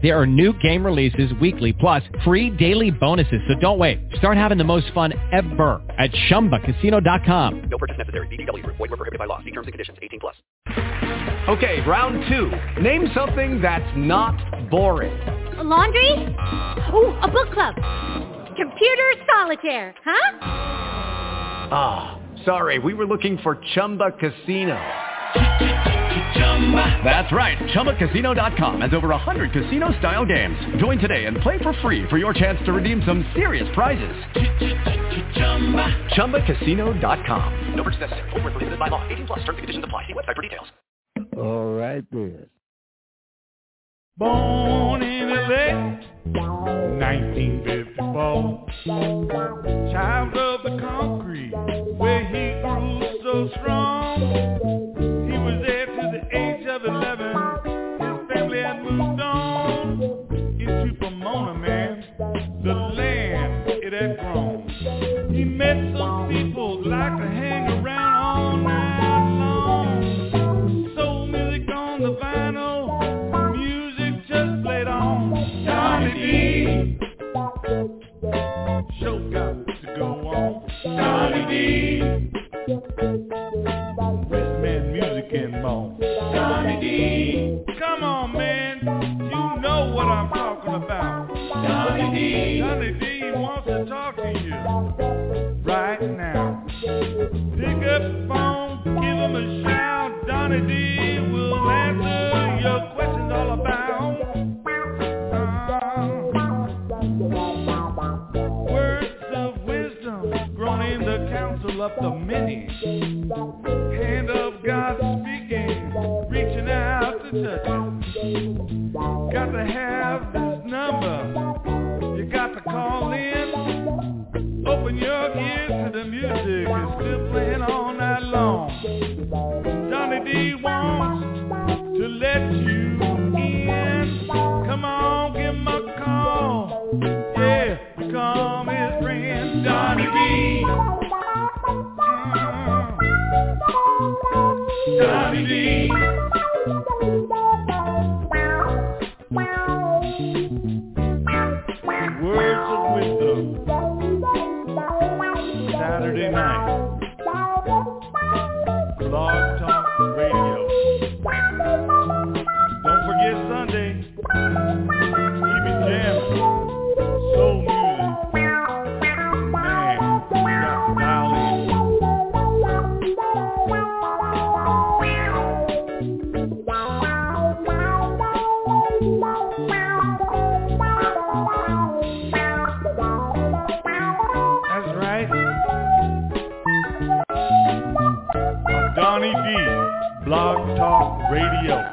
There are new game releases weekly, plus free daily bonuses. So don't wait. Start having the most fun ever at ChumbaCasino.com. No purchase necessary. VGW. Void were prohibited by law. See terms and conditions. 18 plus. Okay, round two. Name something that's not boring. A laundry? Ooh, a book club. Computer solitaire, huh? Ah, oh, sorry. We were looking for Chumba Casino. That's right. ChumbaCasino.com has over 100 casino-style games. Join today and play for free for your chance to redeem some serious prizes. ChumbaCasino.com. No purchase necessary. Void were prohibited by law. 18 plus. Terms and conditions apply. See website for details. All right, then. Born in LA, 1954. Child of the concrete, where he grew so strong. He met some people like to hang around all night long. Soul music on the vinyl. Music just played on. Johnny B. Show got to go on. Donny D. Wristman music and more. Donny D. Come on, man. You know what I'm talking about. Donny D. Donny D wants to talk to you right now. Pick up the phone, give him a shout. Donny D will answer your questions all about. counsel of the many. Hand of God speaking, reaching out to touch. Got to have this number. Words of wisdom. Saturday night. Blog Talk Radio. Don't forget Sunday. Radio.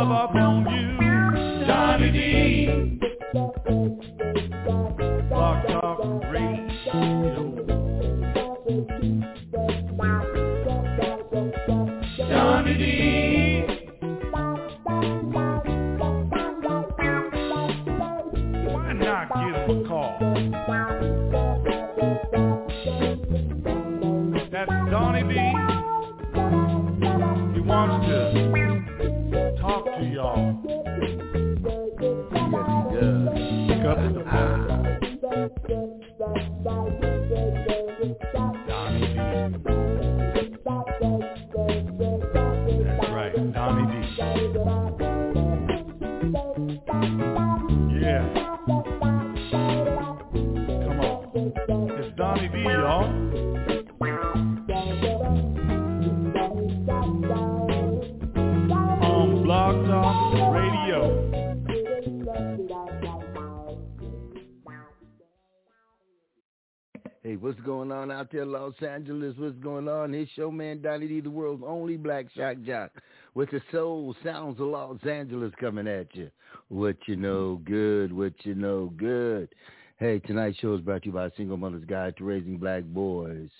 Will rub Angeles? What's going on? It's your man Donny D, the world's only black shock jock, with the soul sounds of Los Angeles coming at you. What you know good, what you know good. Hey, tonight's show is brought to you by Single Mother's Guide to Raising Black Boys.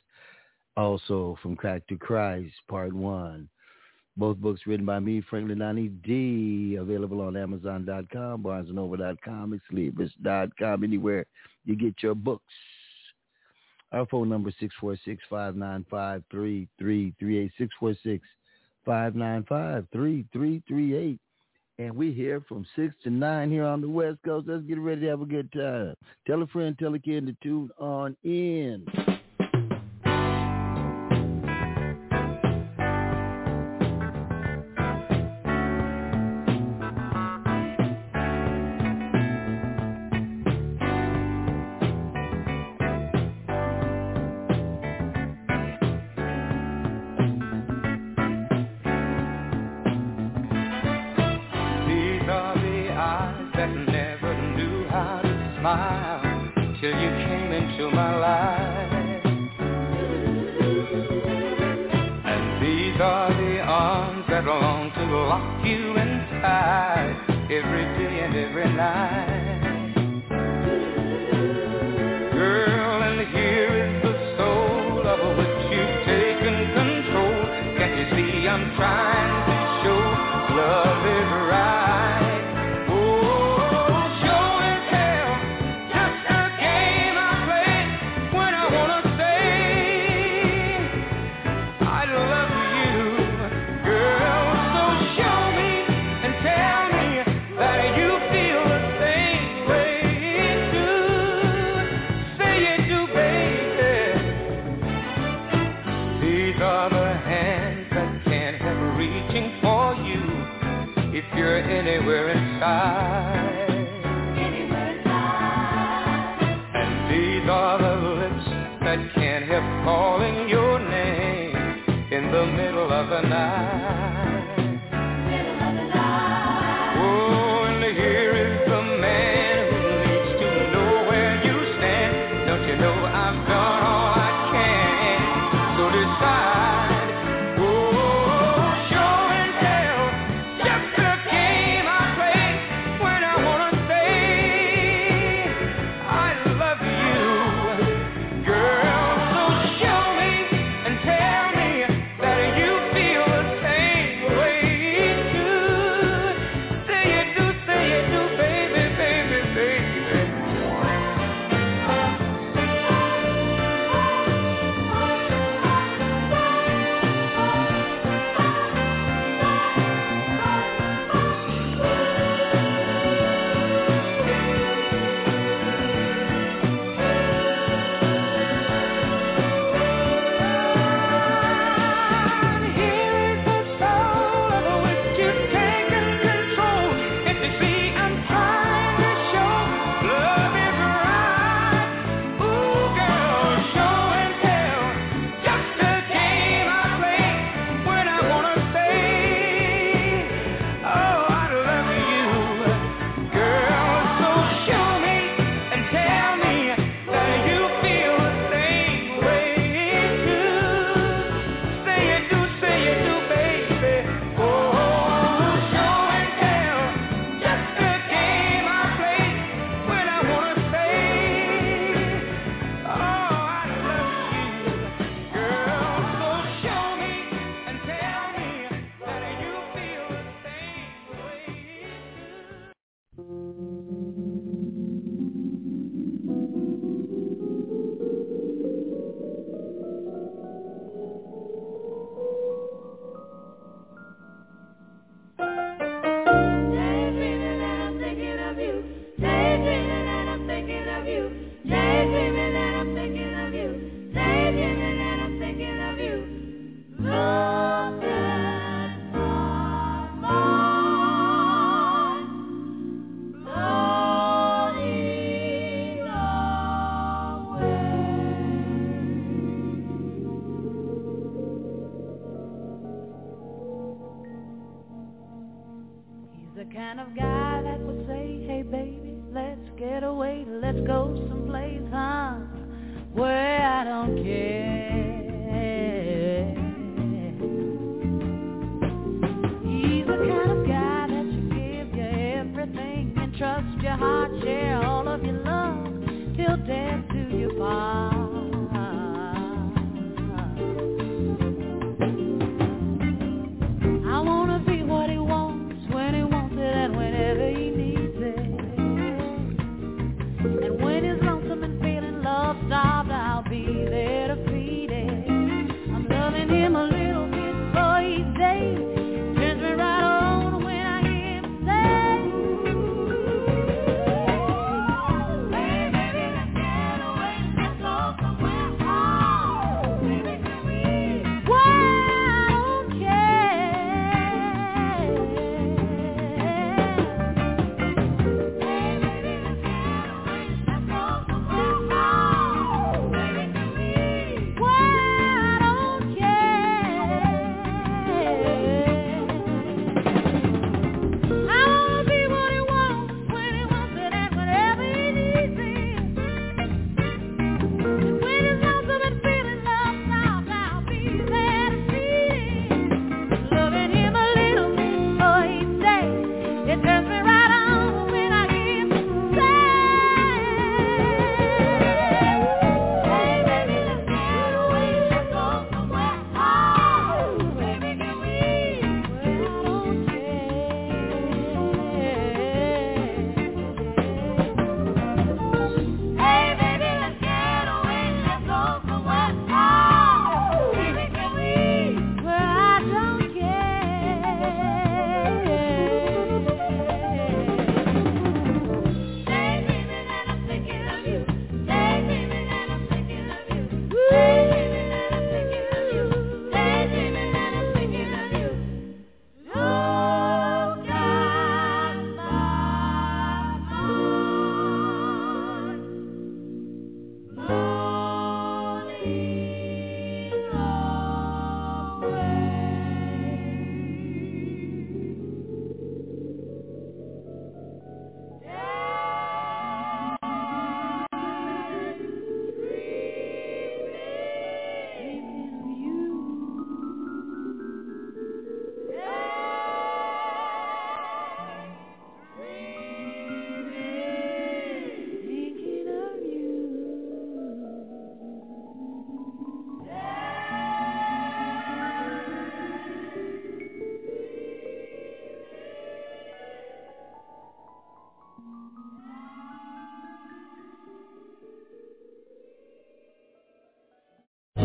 Also, From Crack to Christ, Part 1. Both books written by me, Franklin Donny D, available on Amazon.com, BarnesandNoble.com, Sleepers.com, anywhere you get your books. Our phone number is 646-595-3338, 646-595-3338. And we're here from 6 to 9 here on the West Coast. Let's get ready to have a good time. Tell a friend, tell a kid to tune on in.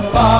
In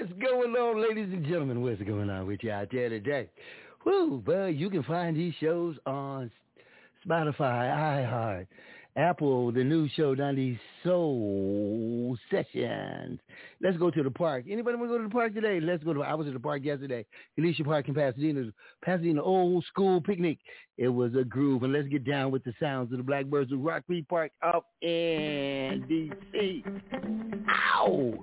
right, hey, let's go along, ladies and gentlemen. What's going on with you out there today? Woo, well, you can find these shows on Spotify, iHeart, Apple, the new show, 90 Soul Sessions. Let's go to the park. Anybody want to go to the park today? Let's go to, I was at the park yesterday, Alicia Park in Pasadena, Pasadena old school picnic. It was a groove, and let's get down with the sounds of the Blackbyrds of Rock Creek Park up in D.C. Ow!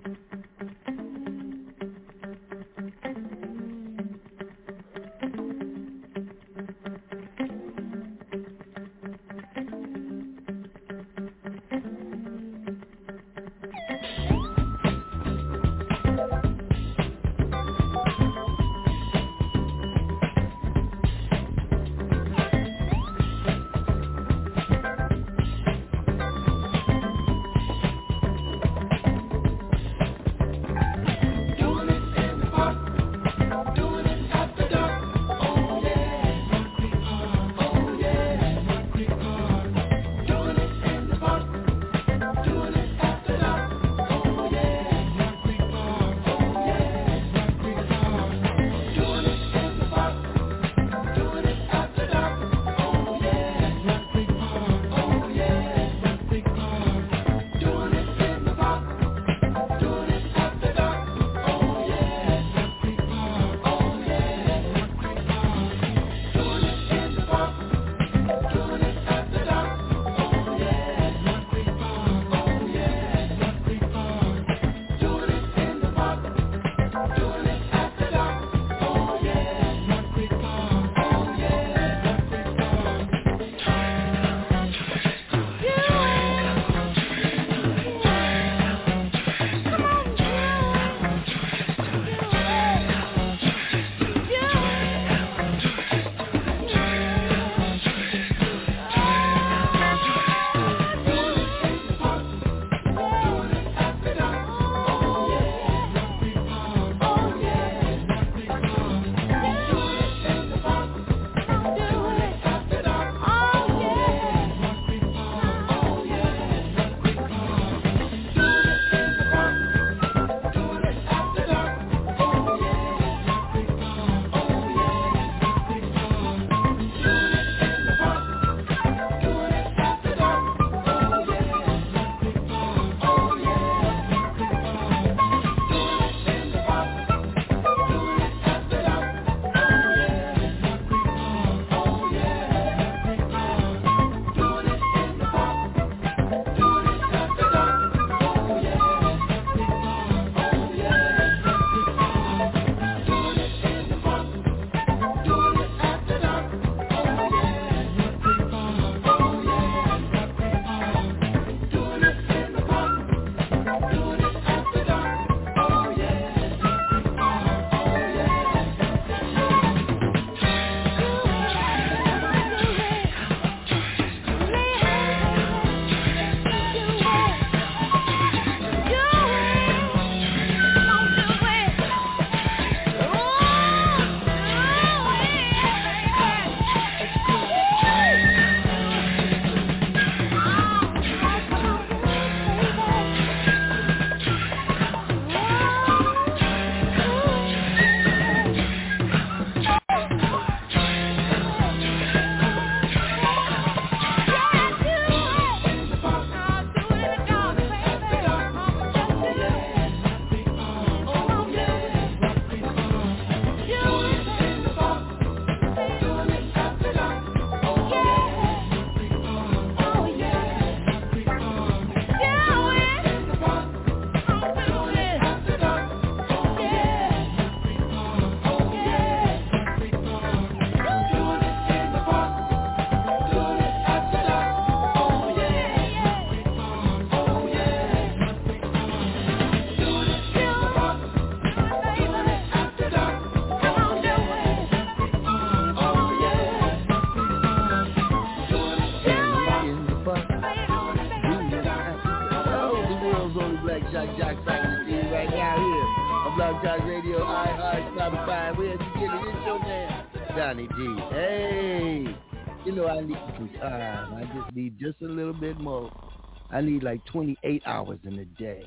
I need like 28 hours in a day,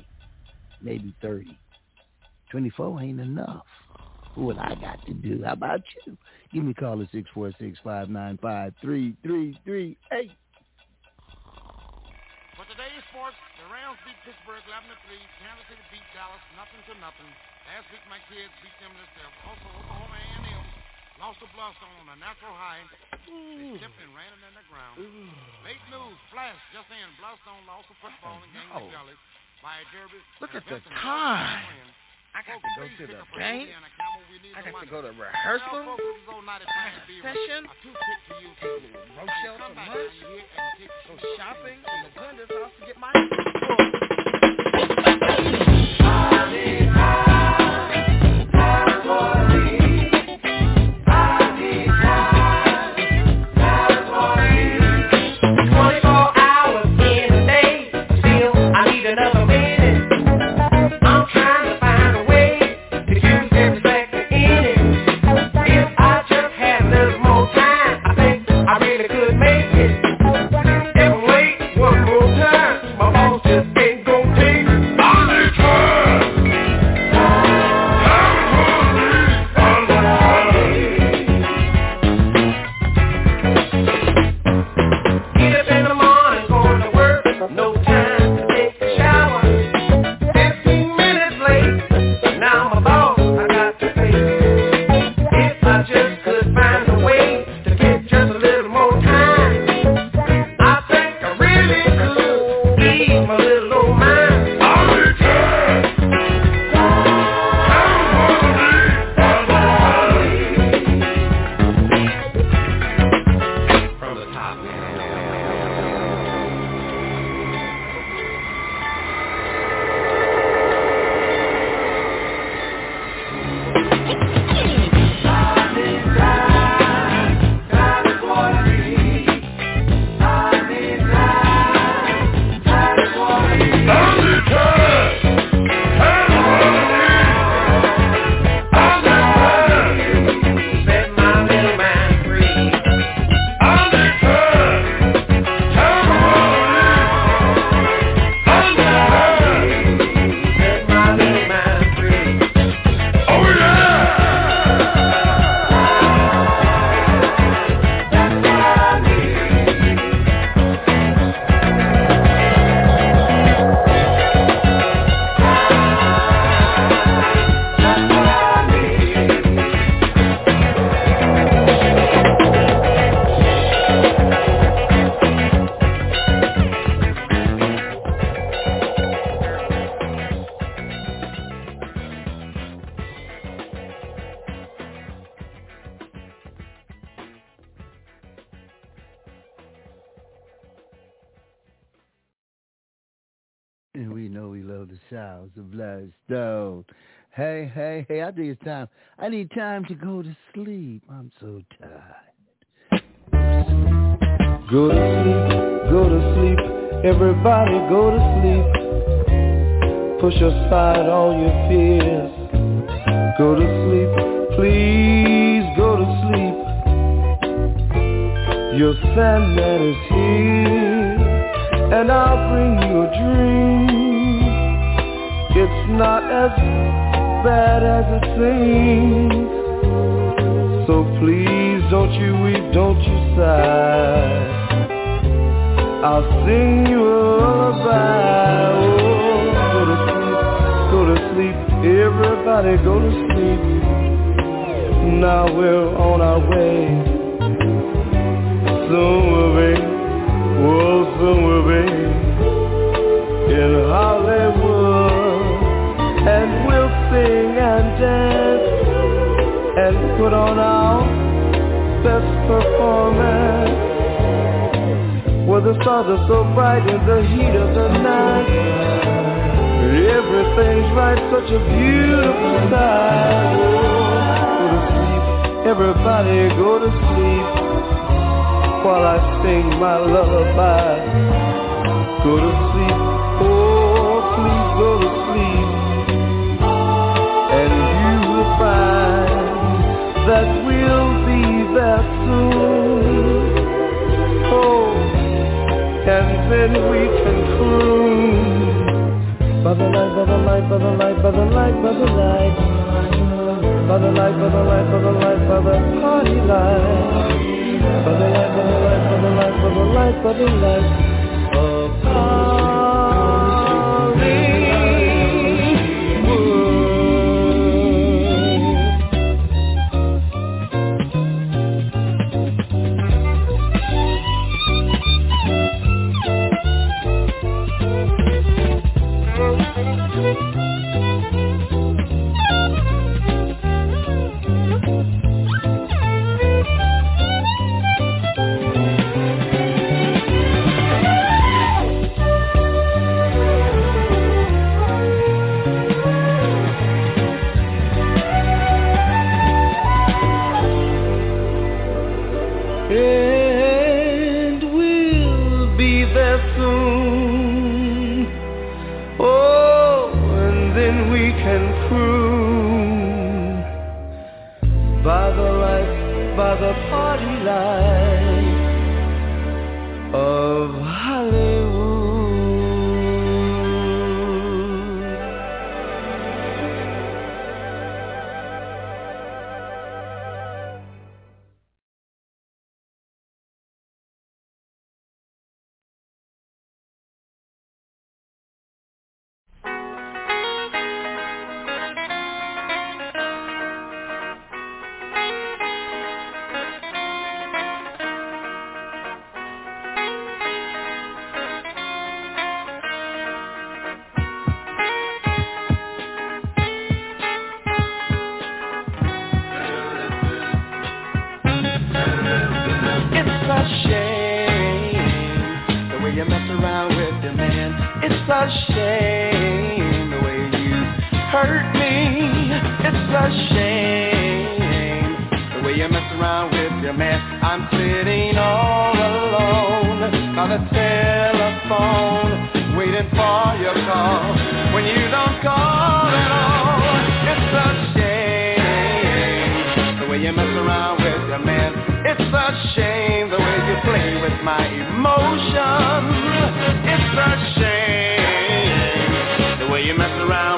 maybe 30. 24 ain't enough. What I got to do? How about you? Give me a call at six four six five nine five three three three eight. For today's sports, the Rams beat Pittsburgh 11 to 3. Kansas City beat Dallas nothing to nothing. Last week my kids beat them themselves. Also, Oklahoma A&M lost to Bluffstone on a natural high. They slipped and ran in ground. Late news, flash just in. Lost the football in no. Valley by Derby. Look at the time. I got to go to the up a game. Louisiana Camel. We need I got to go to rehearsal. this is old 95 beer. Session. A. Rochelle for lunch. and Go shopping in the Gunder's house to get my hours I think it's time. I need time to go to sleep. I'm so tired. Go to sleep, go to sleep, everybody go to sleep. Push aside all your fears. Go to sleep, please go to sleep. Your Sandman is here, and I'll bring you a dream. It's not as bad as it seems. So please don't you weep, don't you sigh. I'll sing you a lullaby. Oh, go to sleep, go to sleep, everybody go to sleep. Now we're on our way. Soon we'll be, oh, soon we'll be in Hollywood, and we'll sing and dance and put on our best performance. Where the stars are so bright in the heat of the night. Everything's right, such a beautiful sight. Go to sleep, everybody go to sleep. While I sing my lullaby. Go to sleep, that we'll be there soon. Oh, and then we can cruise. By the light, by the light, by the light, by the light, by the light. By the light, by the light, by the light, by the party light. By the light, by the light, by the light, by the light, by the light. Around with your man. I'm sitting all alone by the telephone, waiting for your call. When you don't call at all, it's a shame the way you mess around with your man. It's a shame the way you play with my emotions. It's a shame the way you mess around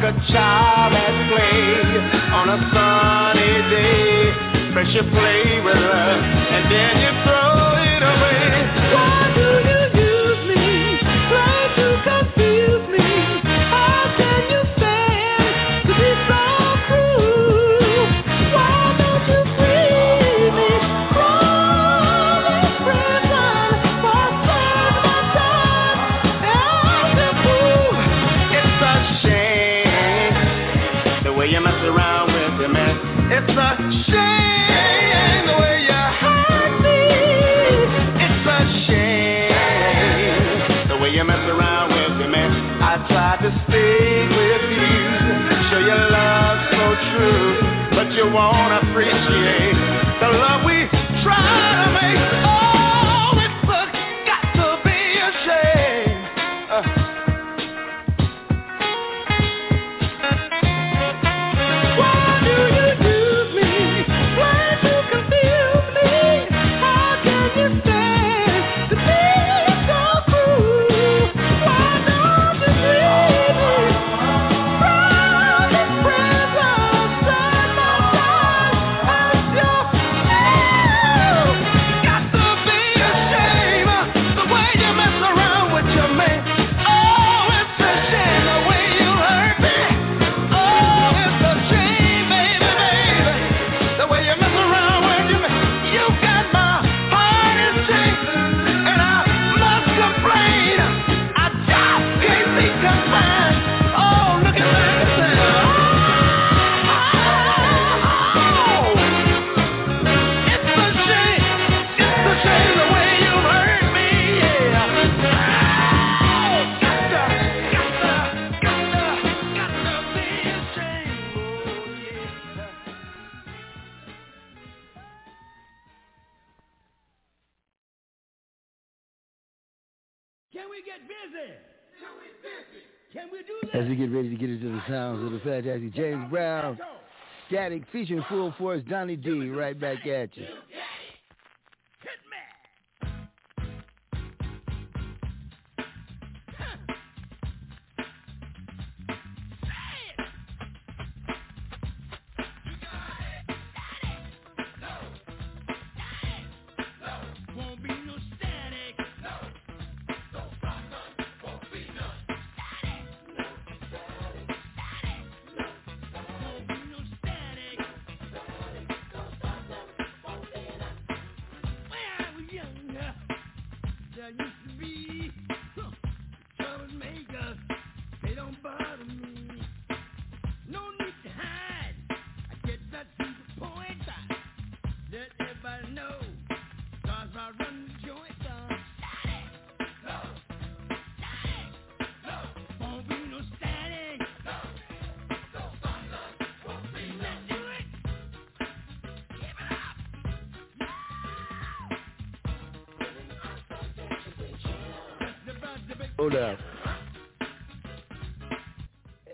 like a child at play on a sunny day. First you play with her and then you throw it away. Mess around with your man. It's a shame Static featuring Full Force Donny D, right back at you.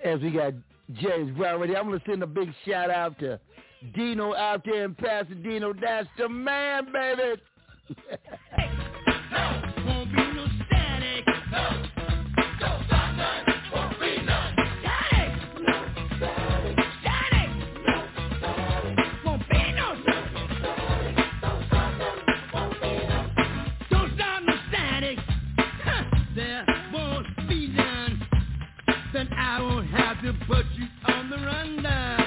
As we got James Brown ready, I'm gonna send a big shout out to Dino out there in Pasadena. That's the man, baby. put you on the rundown.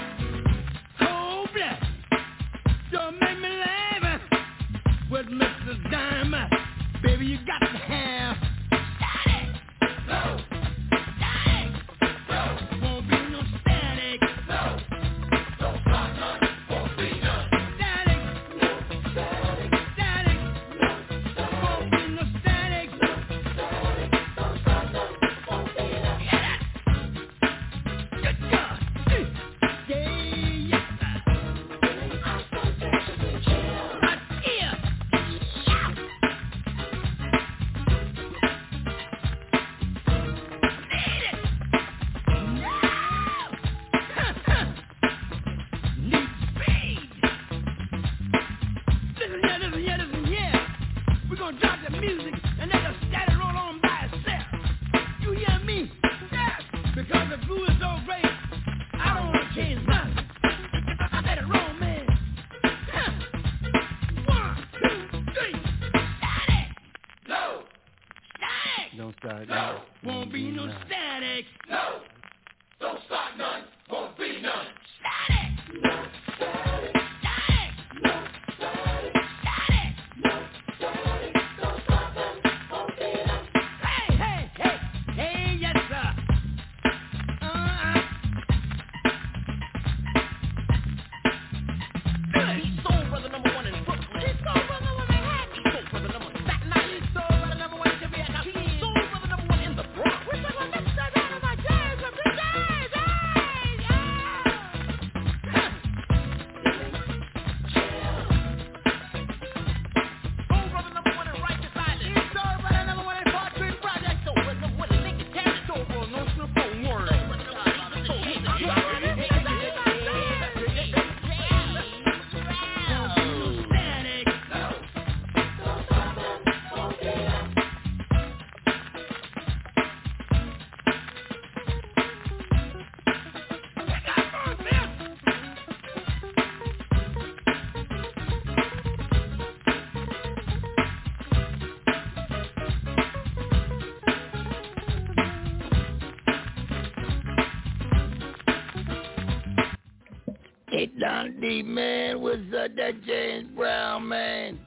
Don man. What's up, that James Brown, man?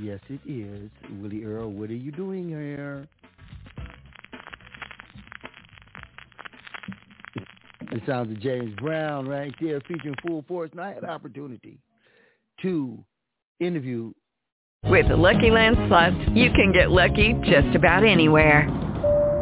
Yes, it is. Willie Earl, what are you doing here? The sounds of James Brown right there featuring Full Force. And I had the opportunity to interview With the Lucky Land Slots, you can get lucky just about anywhere.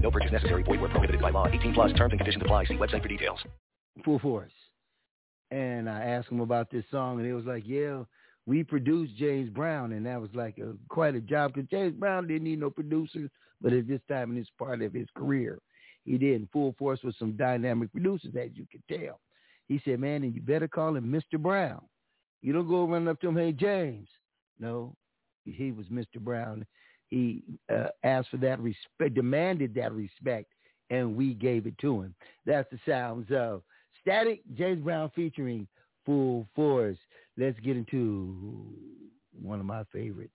No purchase necessary. Void where prohibited by law. 18 plus terms and conditions apply. See website for details. Full Force. And I asked them about this song, and it was like, yeah, we produced James Brown, and that was like a, quite a job because James Brown didn't need no producers, but at this time in this part of his career, he did in full force with some dynamic producers, as you can tell. He said, man, and you better call him Mr. Brown. You don't go running up to him, hey, James. No, he was Mr. Brown. He uh, asked for that respect, demanded that respect, and we gave it to him. That's the sounds of Static, James Brown featuring Full Force. Let's get into one of my favorites,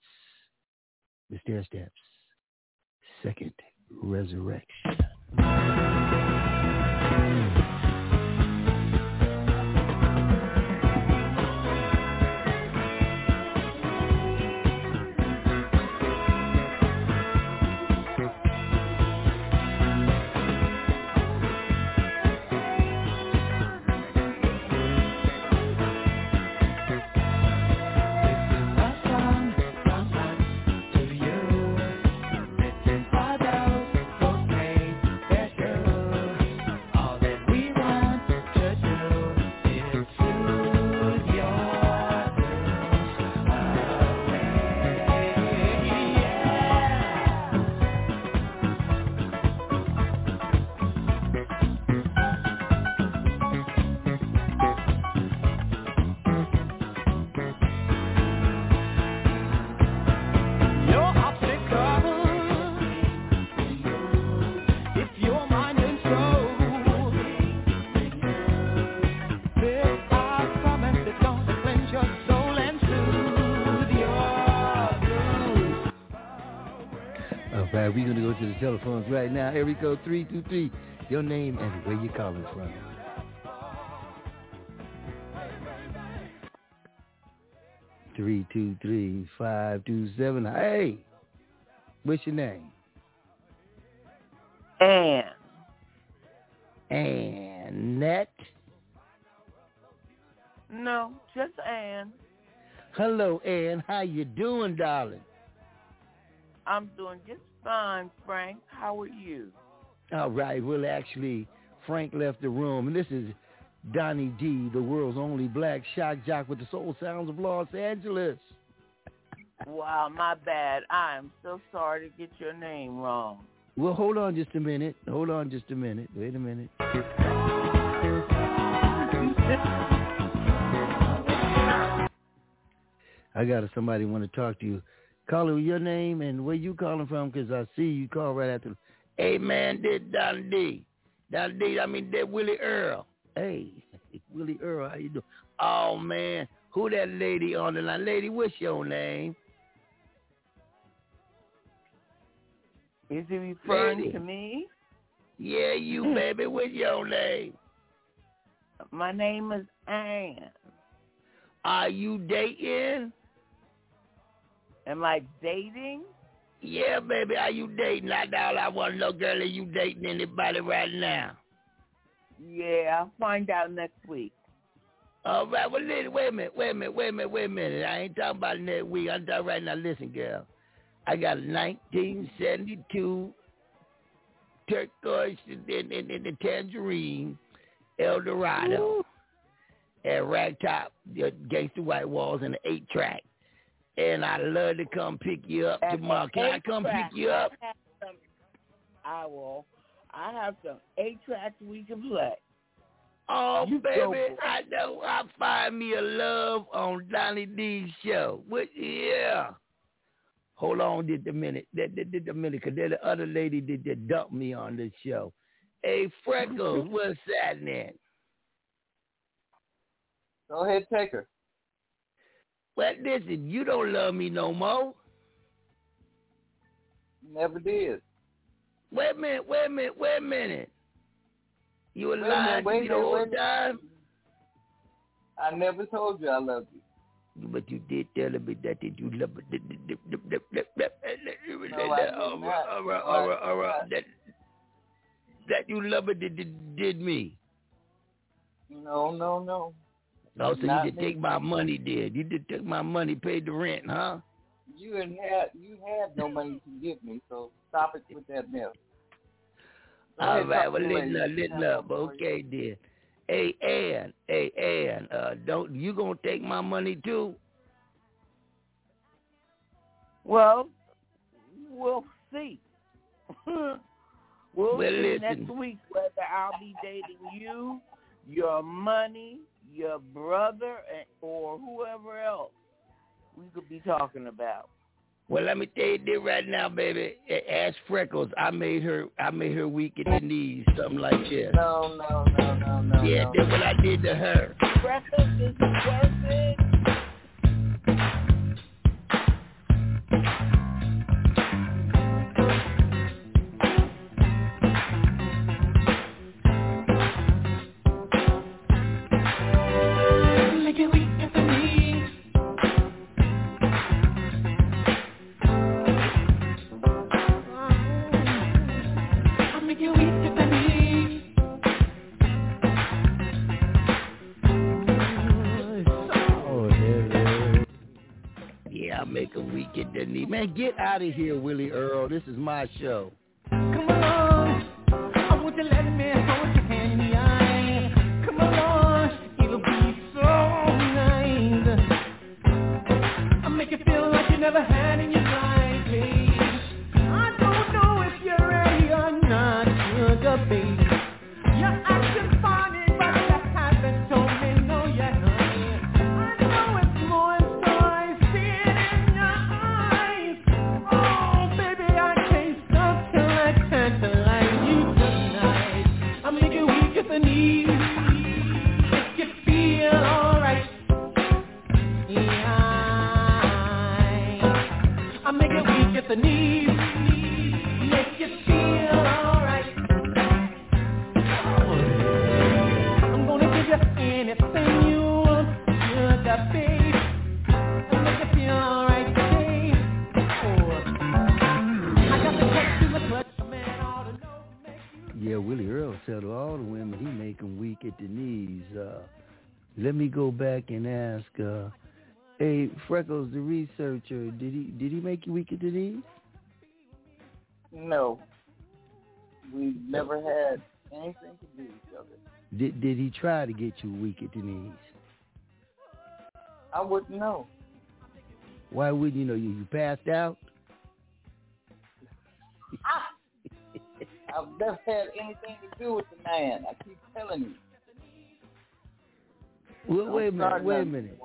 The Stairsteps, Second Resurrection. Right, we're going to go to the telephones right now. Area code 323, your name and where you're calling from. Three two three five two seven. Hey, what's your name? Ann. Annette. No, just Ann. Hello, Ann. How you doing, darling? I'm doing just fine, Frank. How are you? All right. Well, actually, Frank left the room, and this is Donny D, the world's only black shock jock with the soul sounds of Los Angeles. Wow, my bad. I am so sorry to get your name wrong. Well, hold on just a minute. Hold on just a minute. Wait a minute. I got somebody want to talk to you. Caller, your name and where you calling from? Because I see you call right after. Hey, man, this Don D. Don D, I mean, that Willie Earl. Hey, Willie Earl, how you doing? Oh, man, who that lady on the line? Lady, what's your name? Is he referring Lady. to me? Yeah, you, baby. What's your name? My name is Ann. Are you dating? Am I dating? Yeah, baby. Are you dating? Not all I want to know, girl. Are you dating anybody right now? Yeah, I'll find out next week. All right. Well, listen, wait a minute. Wait a minute. Wait a minute. Wait a minute. I ain't talking about next week. I'm talking right now. Listen, girl. I got a 1972 turquoise in, in, in the tangerine Eldorado at Ragtop, the Gangster White Walls, and the eight track. And I love to come pick you up tomorrow. Can I come pick you up? I, some, I will. I have some eight tracks we can play. Oh, You baby. I know I find me a love on Donny D's show. What? Yeah. Hold on just a minute. That, that, that a minute, because the other lady did that dump me on this show. Hey, Freckles, what's happening? Go ahead, take her. Well, listen, you don't love me no more. Never did. Wait a minute, wait a minute, wait a minute. You were Wait a minute, lying to me the whole wait a minute. time? I never told you I loved you. But you did tell me that you love me. No, I did all not. right, all right, No, all I right, all did right. not. That, you love me did me. No, no, no. Oh, so you did me. take my money, did you? Did take my money, paid the rent, huh? You didn't have you had no money to give me, so stop it with that mess. All right, talk well, to you listen up, later. listen up. Okay, then. Hey, Ann, hey, Ann, uh, don't you gonna take my money too? Well, we'll see. we'll, Well, see listen. next week whether I'll be dating you, your money, your brother, or whoever else we could be talking about. Well, let me tell you this right now, baby. Ask Freckles. I made her. I made her weak at the knees, something like that. No, no, no, no, no. Yeah, no. that's what I did to her. Freckles is worth it. Man, get out of here, Willie Earl. This is my show. Let me go back and ask. Uh, hey, Freckles, the researcher, did he did he make you weak at the knees? No. We've never had anything to do with each other. Did did he try to get you weak at the knees? I wouldn't know. Why wouldn't you know you? You passed out? I've never had anything to do with the man. I keep telling you. Well, wait a minute, wait a minute.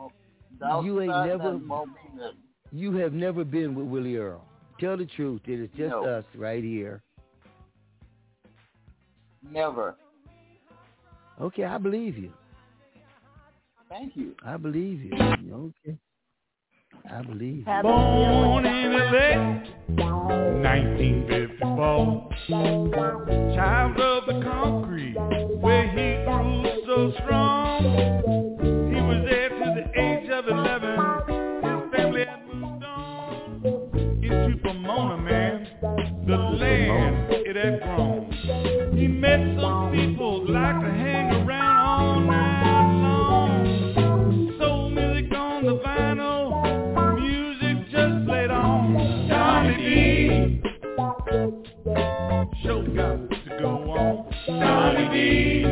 Don't You ain't never nothing, won't be nothing. you have never been with Willie Earl. Tell the truth. It is just No. us right here. Never. Okay, I believe you. Thank you. I believe you. Okay. I believe you. Born in LA, 1954. Child of the concrete, where he grew so strong. He was there to the age of 11. His family had moved on into Pomona, man. The land it had grown. He met some people like to hang around all night long. Soul music on the vinyl, music just played on. Donny D. Show got to go on. Donny D.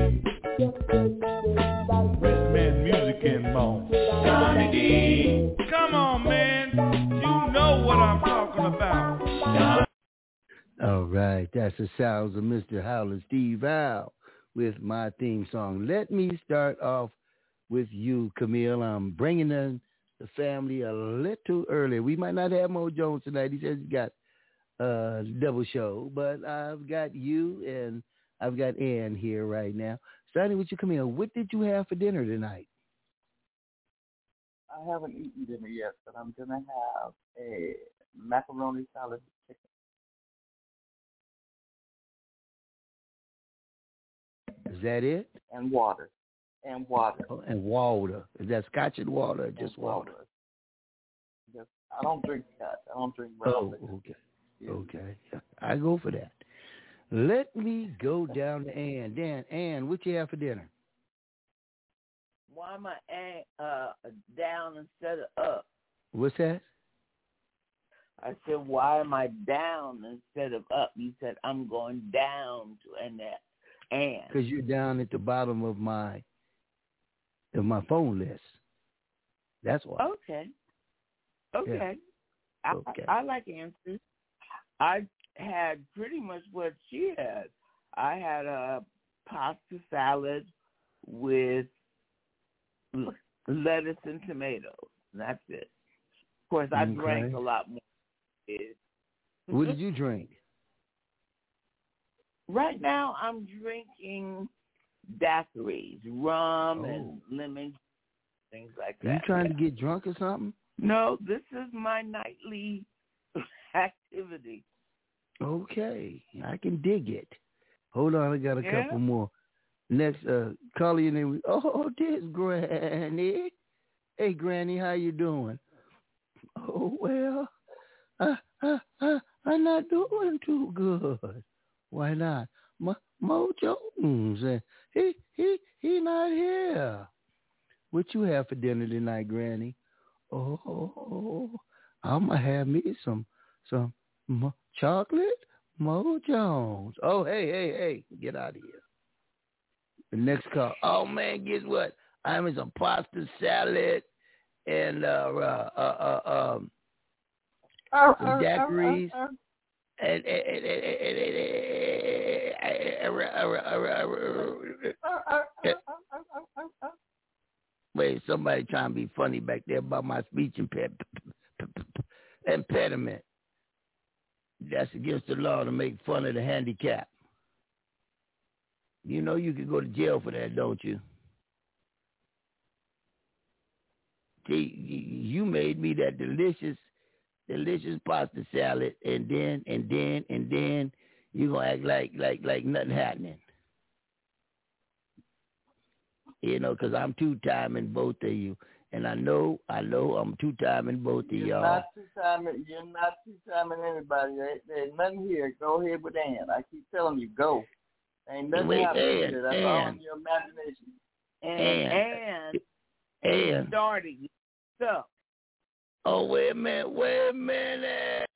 Wristman music and more. Donny D. Come on, man. You know what I'm talking about. All right, that's the sounds of Mr. Howland Steve Howe with my theme song. Let me start off with you, Camille. I'm bringing in the family a little early. We might not have Mo Jones tonight. He says he's got a double show, but I've got you and I've got Ann here right now. Starting with you, come Camille. What did you have for dinner tonight? I haven't eaten dinner yet, but I'm gonna have a macaroni salad with chicken Is that it? and water. And water. Oh, and water. Is that scotch and water or just water? Just, I don't drink scotch. I don't drink Oh, brown liquor. okay. Okay. I go for that. Let me go down to Ann. Dan, Ann, what you have for dinner? Why am I uh, down instead of up? What's that? I said, why am I down instead of up? You said, I'm going down to and Ann. Because you're down at the bottom of my of my phone list. That's why. Okay. Okay. Okay. I, I like answers. I had pretty much what she had. I had a pasta salad with lettuce and tomatoes. That's it. Of course, I drank a lot more. What did you drink? Right now, I'm drinking daiquiris, rum Oh. and lemon, things like that. Are you trying to get drunk or something? No, this is my nightly activity. Okay, I can dig it. Hold on, I got a Yeah? couple more. Next, uh, call your name. Oh, this Granny. Hey, Granny, how you doing? Oh well, I, I, I, I'm not doing too good. Why not? Mo, Mo Jones, uh, he, he, he not here. What you have for dinner tonight, Granny? Oh, I'm gonna have me some, some Mo- chocolate Mo Jones. Oh, hey, hey, hey, get out of here. The next call. Oh man, guess what? I'm in some pasta salad and uh, uh, uh, uh um some daiquiris and, and, and, and, Wait, somebody trying to be funny back there about my speech imped- impediment. That's against the law to make fun of the handicap. You know you could go to jail for that, don't you? See, you made me that delicious, delicious pasta salad, and then, and then, and then you gonna act like, like, like nothing happening. You know, because I'm two timing both of you, and I know, I know, I'm two timing both of You're y'all. not two timing. You're not two timing anybody. There, there's nothing here. Go ahead with Ann. I keep telling you, go. Ain't nothing Wait, happening Ann, here. That's all in your imagination. And And- and And starting stuff. oh, wait a minute, wait a minute.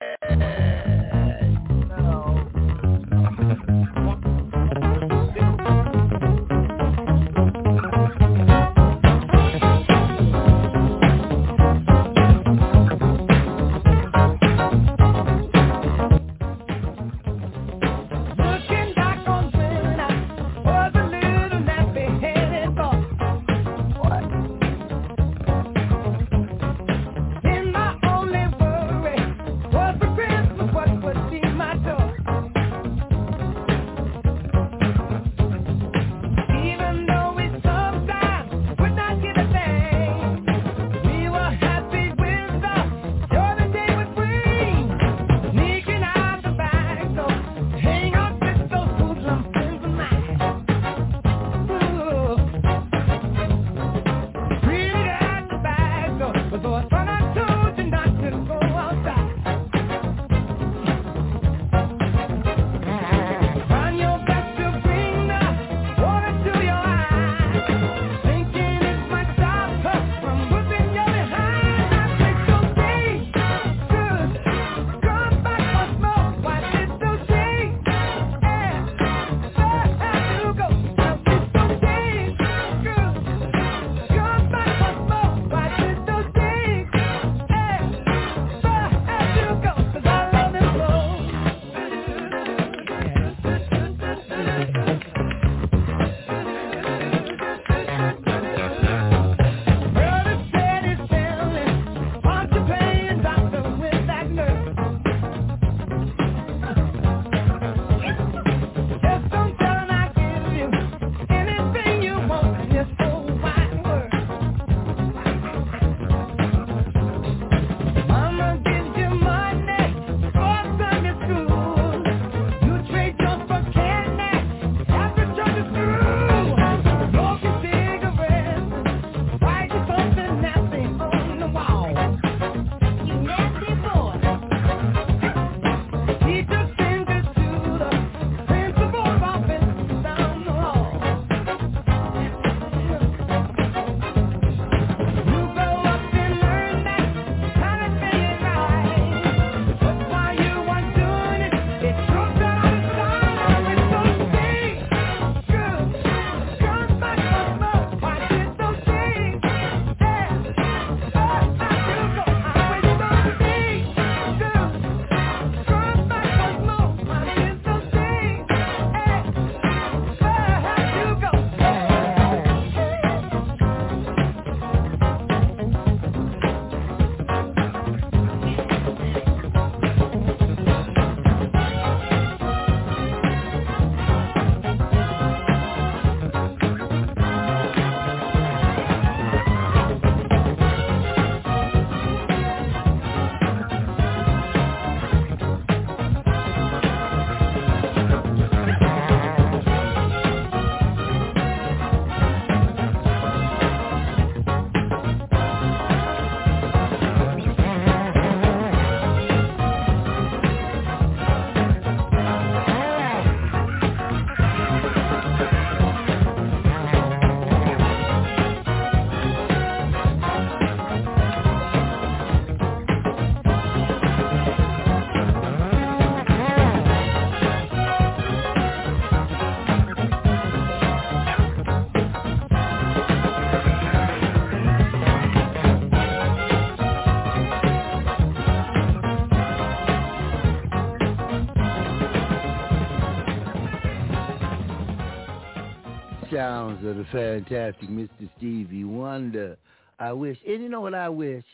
Of the fantastic Mr. Stevie Wonder. I wish, and you know what I wish?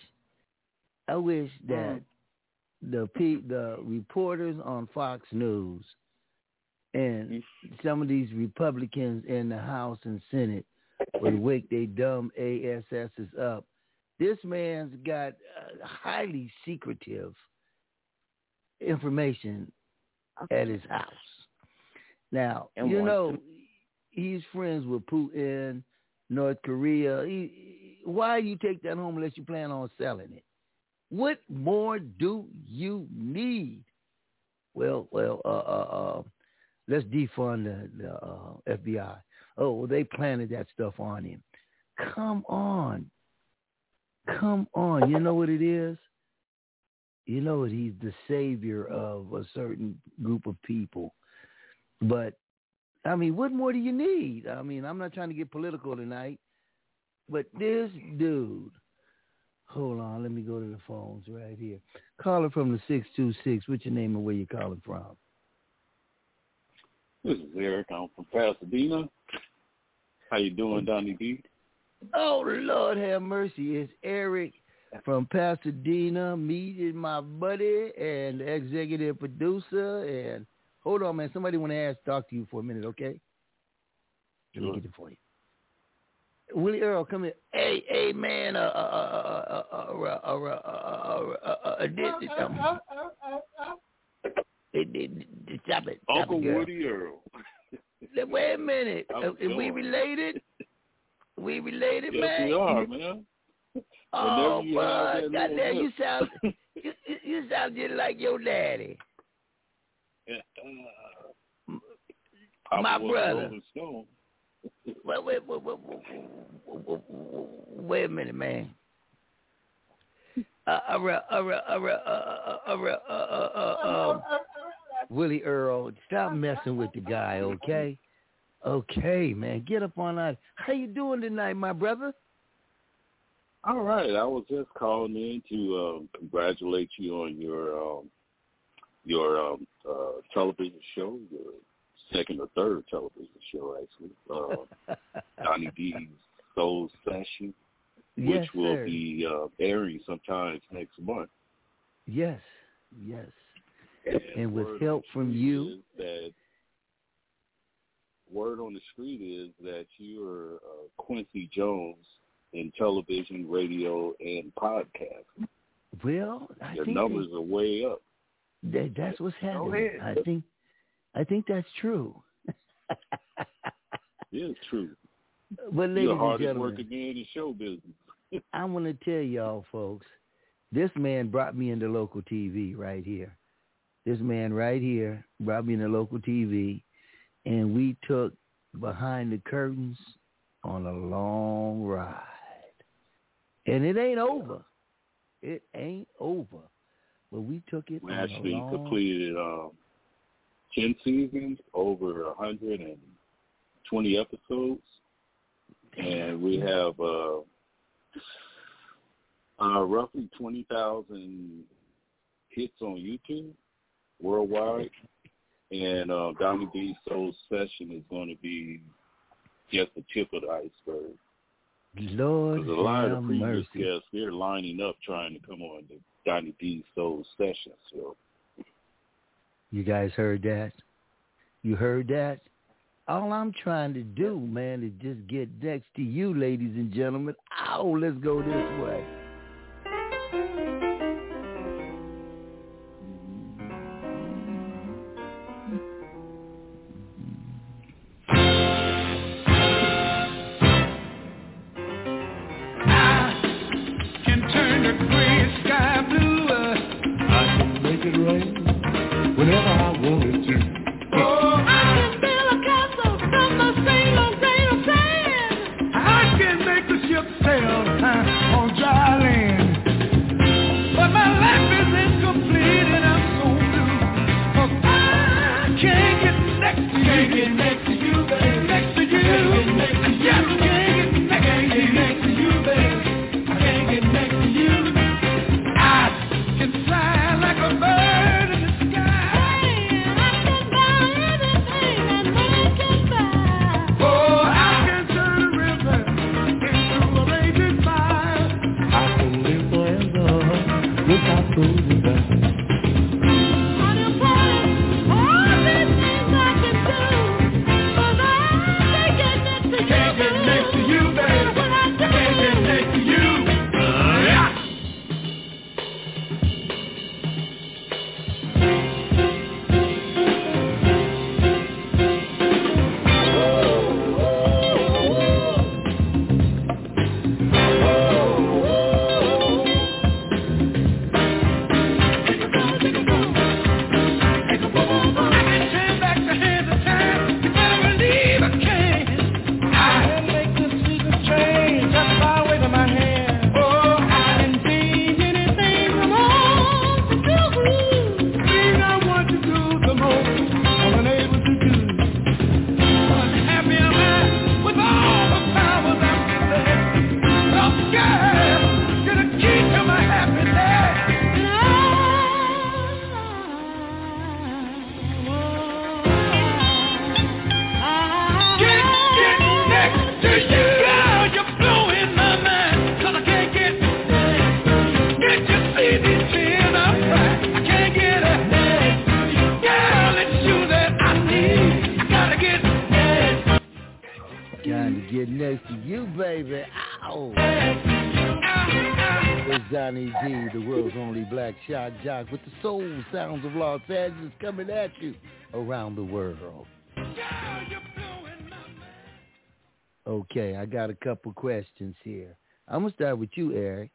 I wish that the pe- the reporters on Fox News and some of these Republicans in the House and Senate would wake their dumb ASSs up. This man's got uh, highly secretive information at his house. Now, you know, he's friends with Putin, North Korea. He, why you take that home unless you plan on selling it? What more do you need? Well, well, uh, uh, uh, let's defund the, the uh, FBI. Oh, well, they planted that stuff on him. Come on. Come on. You know what it is? You know what? He's the savior of a certain group of people. But, I mean, what more do you need? I mean, I'm not trying to get political tonight, but this dude, hold on, let me go to the phones right here. Caller from the 626. What's your name and where you calling from? This is Eric. I'm from Pasadena. How you doing, oh. Donny D? Oh Lord have mercy. It's Eric from Pasadena Me meeting my buddy and executive producer and hold on man, somebody wanna ask talk to you for a minute, okay? Let me get it for you. Willie Earl, come here. Hey, hey, man. Uh, uh, uh, uh, uh, uh, uh, uh, uh, uh, uh, uh, Stop it. Stop Uncle it, girl. Woody Earl. Wait a minute. I'm Uh, we sure. related? We related, Yes, man? we are, man. Oh, Whenever you have boy, that goddamn, little you lip. sound you, you- you sound just like your daddy. Uh, my brother. Wait, wait, wait, wait, wait, wait a minute, man. Willie Earl, stop messing with the guy, okay? Okay, man, get up on that. How you doing tonight, my brother? All right, I was just calling in to um, congratulate you on your um, your um, uh, television show, your second or third television show, actually. Uh, Donny D's Soul Session, which Yes, will sir. be uh, airing sometimes next month. Yes, yes. And with help from you, that word on the street is that you are uh, Quincy Jones in television, radio, and podcast. well, I Your think numbers are way up. That, that's what's happening. I think, I think that's true. yeah, It is true. But ladies You're the and hardest gentlemen, working man in show business. I want to tell y'all folks, this man brought me into local TV right here. This man right here brought me into local TV, and we took behind the curtains on a long ride. And it ain't over. It ain't over. But we took it We actually long completed um, 10 seasons, over a 120 episodes, and we have uh, uh, roughly 20,000 hits on YouTube worldwide. And uh, Donny D's Soul Session is going to be just the tip of the iceberg. Lord Because a lot of the previous mercy. guests, they're lining up trying to come on the Donny D's Soul Sessions. So You guys heard that? You heard that? All I'm trying to do, man, is just get next to you, ladies and gentlemen. Oh, let's go this way. Coming at you around the world. Okay, I got a couple questions here. I'm going to start with you, Eric.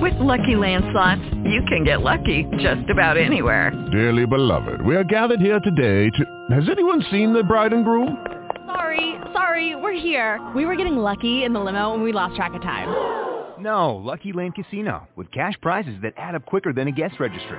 With Lucky Land slots, you can get lucky just about anywhere. Dearly beloved, we are gathered here today to... Has anyone seen the bride and groom? Sorry, sorry, we're here. We were getting lucky in the limo and we lost track of time. No, Lucky Land Casino, with cash prizes that add up quicker than a guest registry.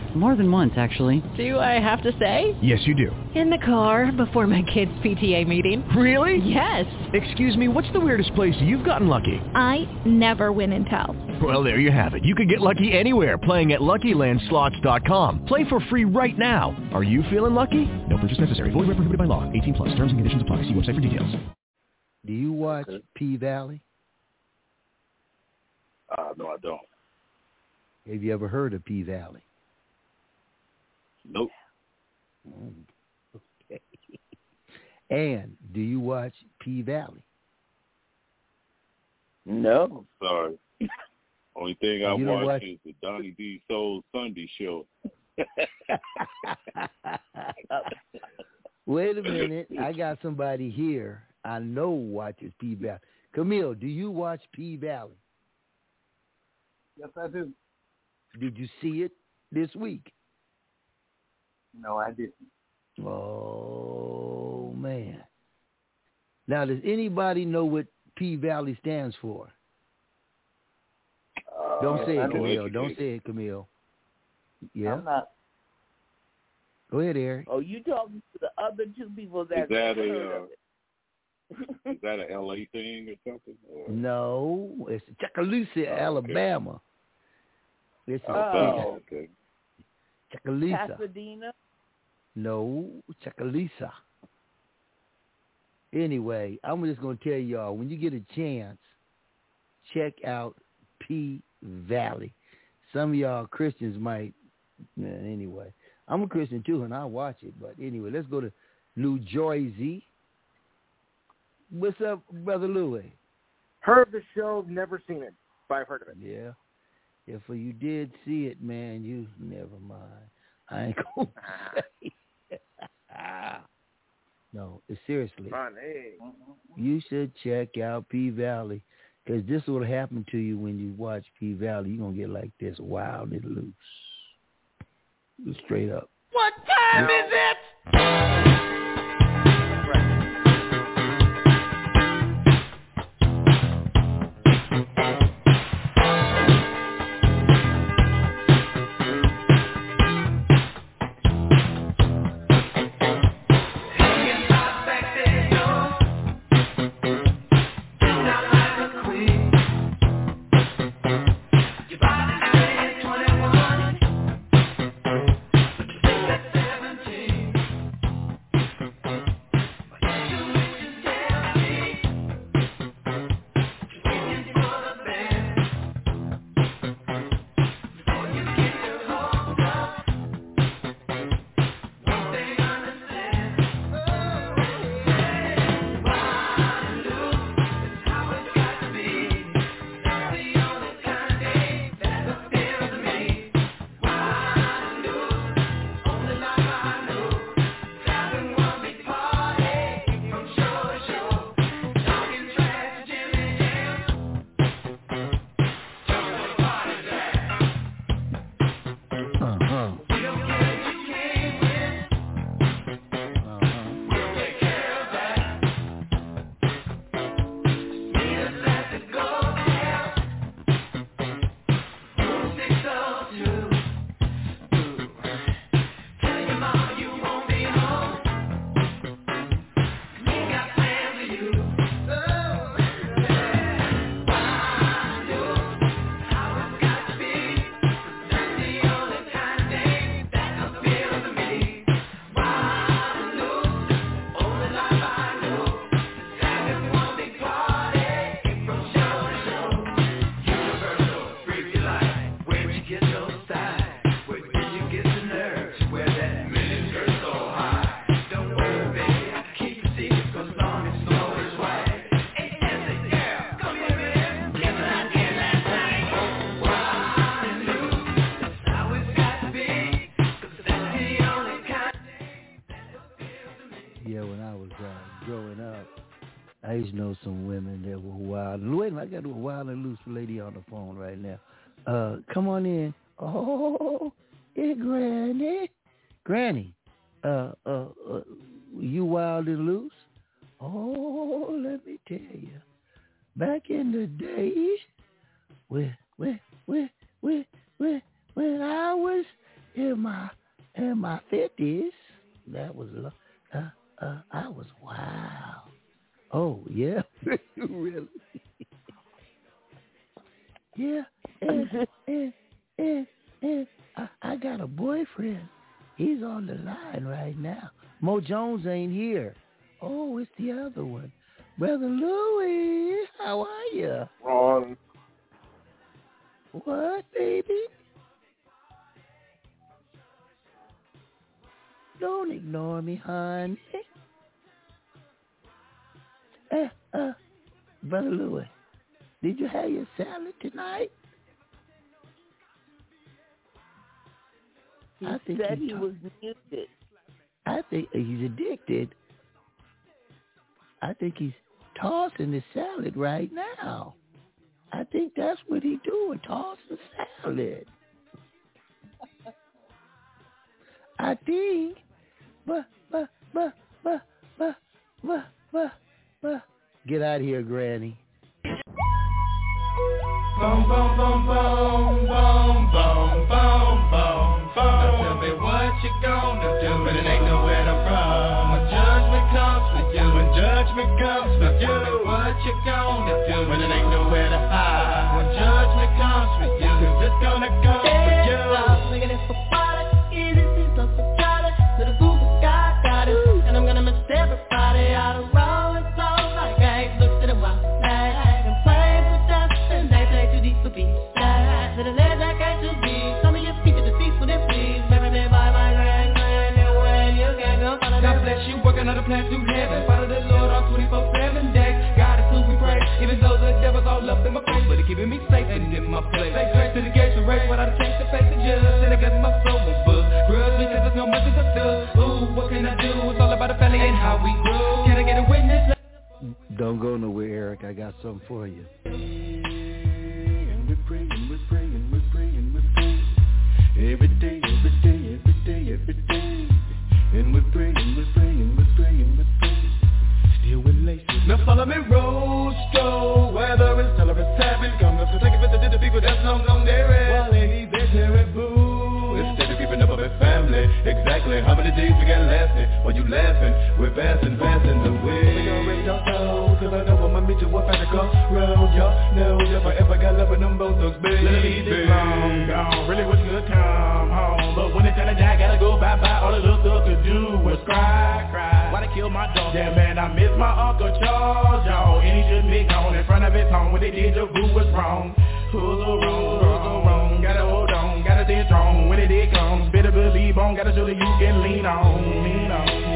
More than once, actually. Do I have to say? Yes, you do. In the car before my kids' PTA meeting. Really? Yes. Excuse me, what's the weirdest place you've gotten lucky? I never win and tell. Well, there you have it. You can get lucky anywhere playing at LuckyLandSlots.com. Play for free right now. Are you feeling lucky? No purchase necessary. Void where prohibited by law. 18 plus. Terms and conditions apply. See website for details. Do you watch P-Valley? Uh, no, I don't. Have you ever heard of P-Valley? Nope. Okay. And do you watch P-Valley? No. Sorry. Only thing I watch watch- is the Donny D Soul Sunday show. Wait a minute. I got somebody here I know watches P-Valley. Camille, do you watch P-Valley? Yes, I do. Did you see it this week? No, I didn't. Oh, man. Now, does anybody know what P-Valley stands for? Don't say it, know Camille. educated. Don't say it, Camille. Yeah. I'm not. Go ahead, Eric. Oh, you talking to the other two people that Is that heard a of uh, it. is that a LA thing or something? Or? No, it's Chucalissa, Alabama. It's Oh. okay. Chucalissa. Pasadena? No, Chucalissa. Anyway, I'm just gonna tell y'all when you get a chance, check out P Valley. Some of y'all Christians might. Anyway, I'm a Christian too, and I watch it. But anyway, let's go to New Jersey. What's up, brother Louie? Heard the show, never seen it, but I've heard of it. Yeah. If you did see it, man, you never mind. I ain't gonna say. No, seriously. Funny. Mm-hmm. You should check out P Valley because this will happen to you when you watch P Valley. You're gonna get like this wild and loose, straight up. What time is it? Right now. Uh, come on in. Oh, it's Granny. Granny, uh, uh, uh, you wild and loose? Oh, let me tell you. Back in the days, when, when, when, when, when, I was in my in my fifties, that was uh, uh, I was wild. Oh yeah, really? Yeah, and, and, and, and I, I got a boyfriend. He's on the line right now. Mo Jones ain't here. Oh, it's the other one. Brother Louis, how are you? On. What, baby? Don't ignore me, honey. Uh, uh, Brother Louis, did you have your salad tonight? He I think said he, was muted. I think he's addicted. I think he's tossing the salad right now. I think that's what he doing, tossing salad. I think, but but but but but but but get out of here, Granny. Boom, boom, boom, boom, boom, boom, boom, boom, boom. Now tell me what you gonna do when it ain't nowhere to run. When judgment comes for you, when judgment comes for you. Tell me what you gonna do when it ain't nowhere to hide. Keeping me safe and in my place. Say grace to the gates of race without a change to face the judge. And I got my soul will buzz. Grudge because there's no mercy to fill. Ooh, what can I do? It's all about the family and how we grew. Can I get a witness? Don't go nowhere, Eric. I got something for you. And we're praying, we're praying, we're praying, we're praying. Every day, every day, every day, every day. And we're praying, we're praying, we're praying, Now follow me, Roscoe. Whether it's tell or it's tapping. Come, let's go take a visit to the people that's long gone there. Family. Exactly how many days we got lasting? While you laughing, we're passing, passing the way. We gon' raise your toes, cause I know I'ma meet you up at the crossroad. Y'all know if I ever got love with them both thugs, baby. Leave this long gone, really wish you could come home. But when it's time to die, gotta go bye-bye. All the little stuff to do was cry, cry. Why they kill my dog? Yeah, man, I miss my Uncle Charles, y'all. And he shouldn't be gone in front of his home. When they did, the boo was wrong. Who's wrong? When it did come, better believe on. Gotta show that you can lean on, lean on.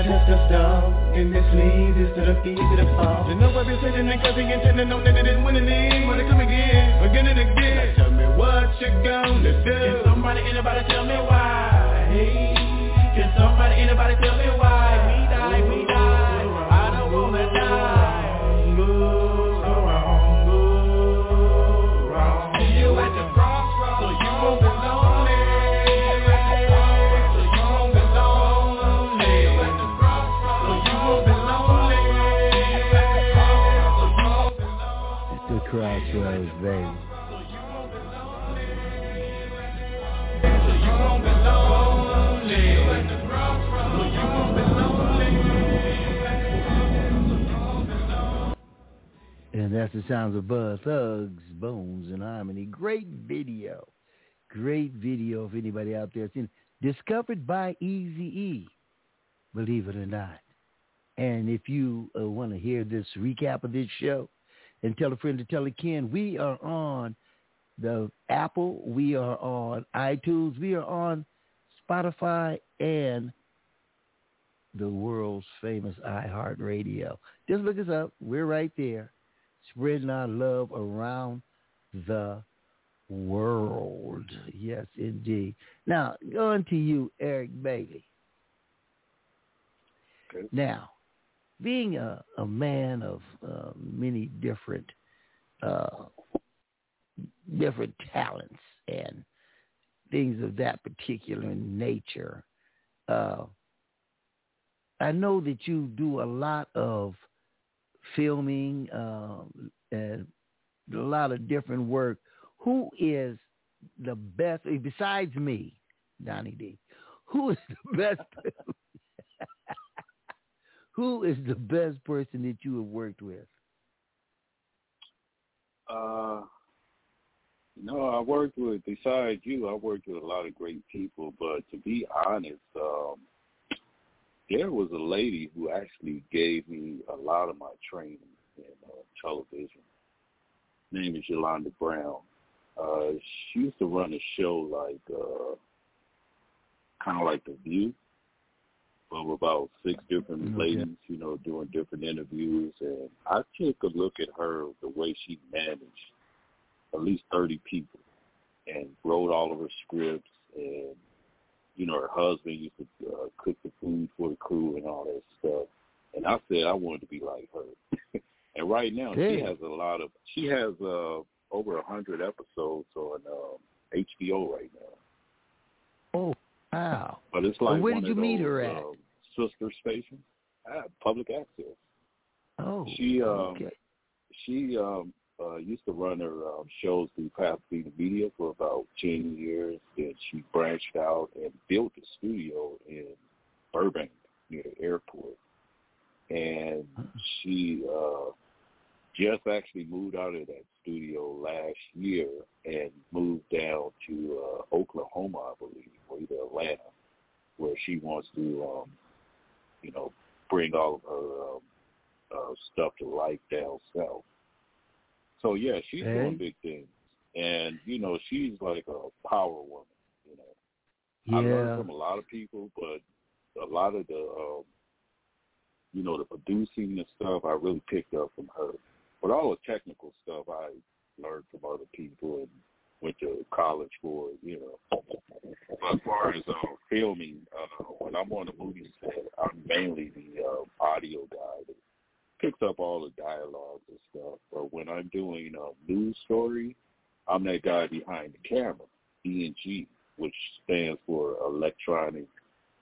Everybody wanna test us down. And this leads is to the easy to fall. You know I've been sitting there cause he intended on that they didn't win any. Wanna come again, again and again. Now tell me what you gonna do. Can somebody, anybody tell me why? Hey, can somebody, anybody tell me why? That's the sounds of Buzz Thugs, Bones, and Harmony. Great video. Great video if anybody out there seen it. Discovered by Easy E, believe it or not. And if you uh, want to hear this recap of this show and tell a friend to tell a kin, we are on the Apple, we are on iTunes, we are on Spotify, and the world's famous iHeartRadio. Just look us up. We're right there, spreading our love around the world. Yes, indeed. Now, going to you, Eric Bailey. Okay. Now, being a, a man of uh, many different uh, different talents and things of that particular nature, uh, I know that you do a lot of filming um, and a lot of different work. Who is the best, besides me, Donny D, who is the best who is the best person that you have worked with? Uh, no, I worked with, besides you, I worked with a lot of great people, but to be honest, um, there was a lady who actually gave me a lot of my training in uh, television. Her name is Yolanda Brown. Uh, she used to run a show like, uh, kind of like The View, of about six different Okay. ladies, you know, doing different interviews. And I took a look at her, the way she managed at least 30 people and wrote all of her scripts. And, you know, her husband used to uh, cook the food for the crew and all that stuff. And I said I wanted to be like her. and right now she has a lot of, she has uh, over a 100 episodes on um, HBO right now. Oh, wow. But it's Well, like where did you meet those, her at? um, sister stations. Ah, public access. Oh, She um okay. she um uh used to run her um, shows through Pasadena Media for about ten years. Then she branched out and built a studio in Burbank near the airport. And she uh just actually moved out of that studio last year and moved down to uh Oklahoma, I believe, or either Atlanta, where she wants to um you know, bring all of her um, uh, stuff to life down south. So yeah, she's Hey. doing big things, and you know, she's like a power woman. You know, I learned from a lot of people, but a lot of the, um, you know, the producing and stuff, I really picked up from her. But all the technical stuff, I learned from other people and went to college for. You know, as far as uh, filming, uh, when I'm on a movie set, I'm mainly the uh, audio guy that picks up all the dialogues and stuff. But when I'm doing a news story, I'm that guy behind the camera, ENG, which stands for electronic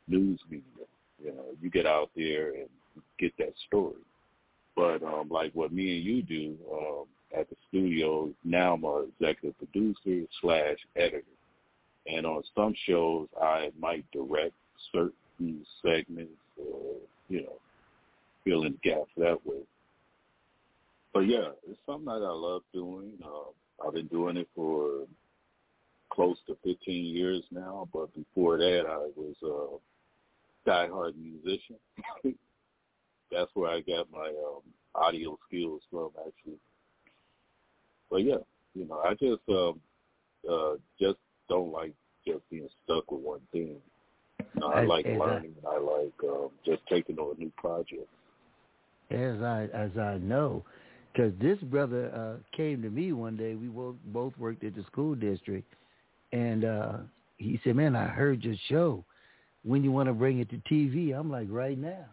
news media. You know, you get out there and get that story. But um, like what me and you do um, at the studio, now I'm a executive producer slash editor. And on some shows, I might direct certain segments or, you know, fill in gaps that way. But yeah, it's something that I love doing. Uh, I've been doing it for close to 15 years now, but before that, I was a diehard musician. That's where I got my um, audio skills from, actually. But yeah, you know, I just um, uh, just don't like just being stuck with one thing. You know, I As- like I- learning. and I like um, just taking on new projects. As I as I know, because this brother uh, came to me one day. We both both worked at the school district, and uh, he said, "Man, I heard your show. When you want to bring it to TV?" I'm like, "Right now."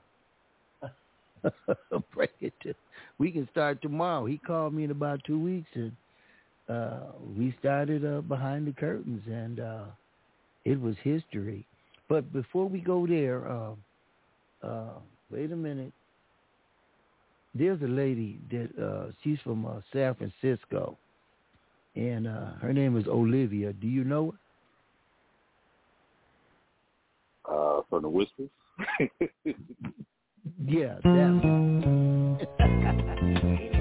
bring it to. We can start tomorrow. He called me in about two weeks, and uh, we started uh, behind the curtains, and uh, it was history. But before we go there, uh, uh, wait a minute. There's a lady that uh, she's from uh, San Francisco, and uh, her name is Olivia. Do you know her? Uh, from the Whispers. Yeah, that.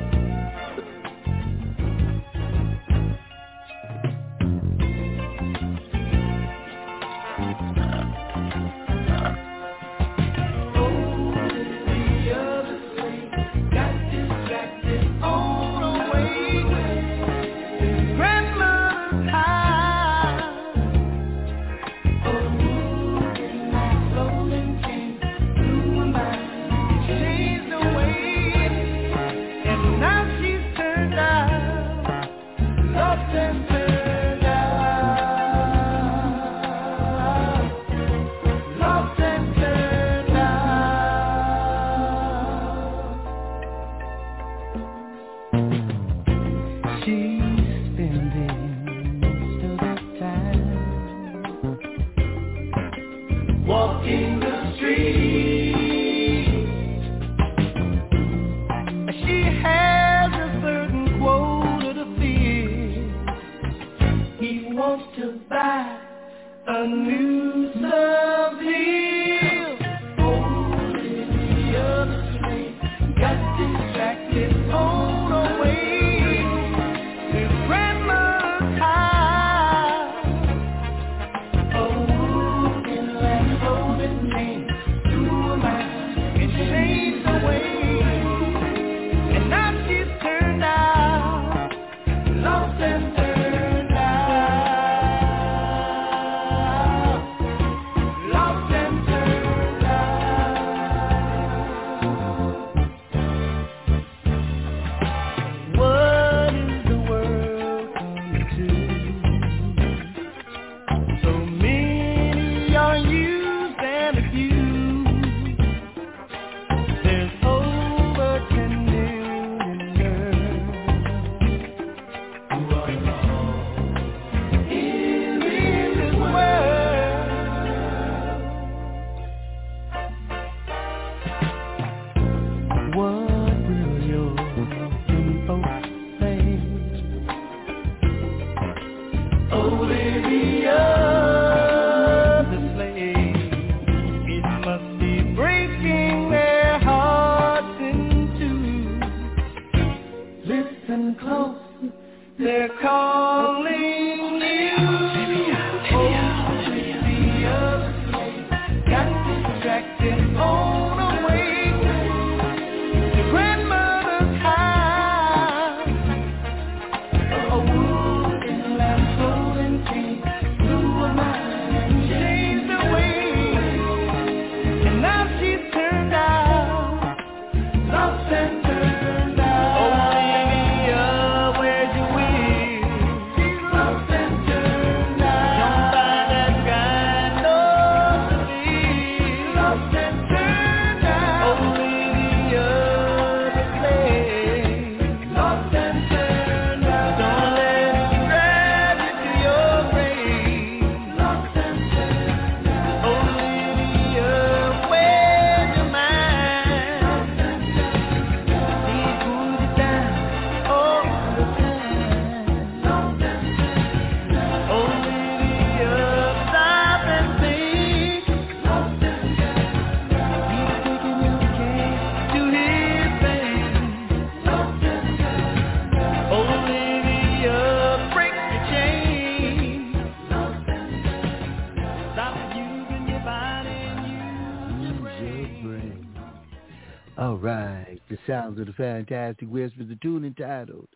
of the fantastic whispers, the tune entitled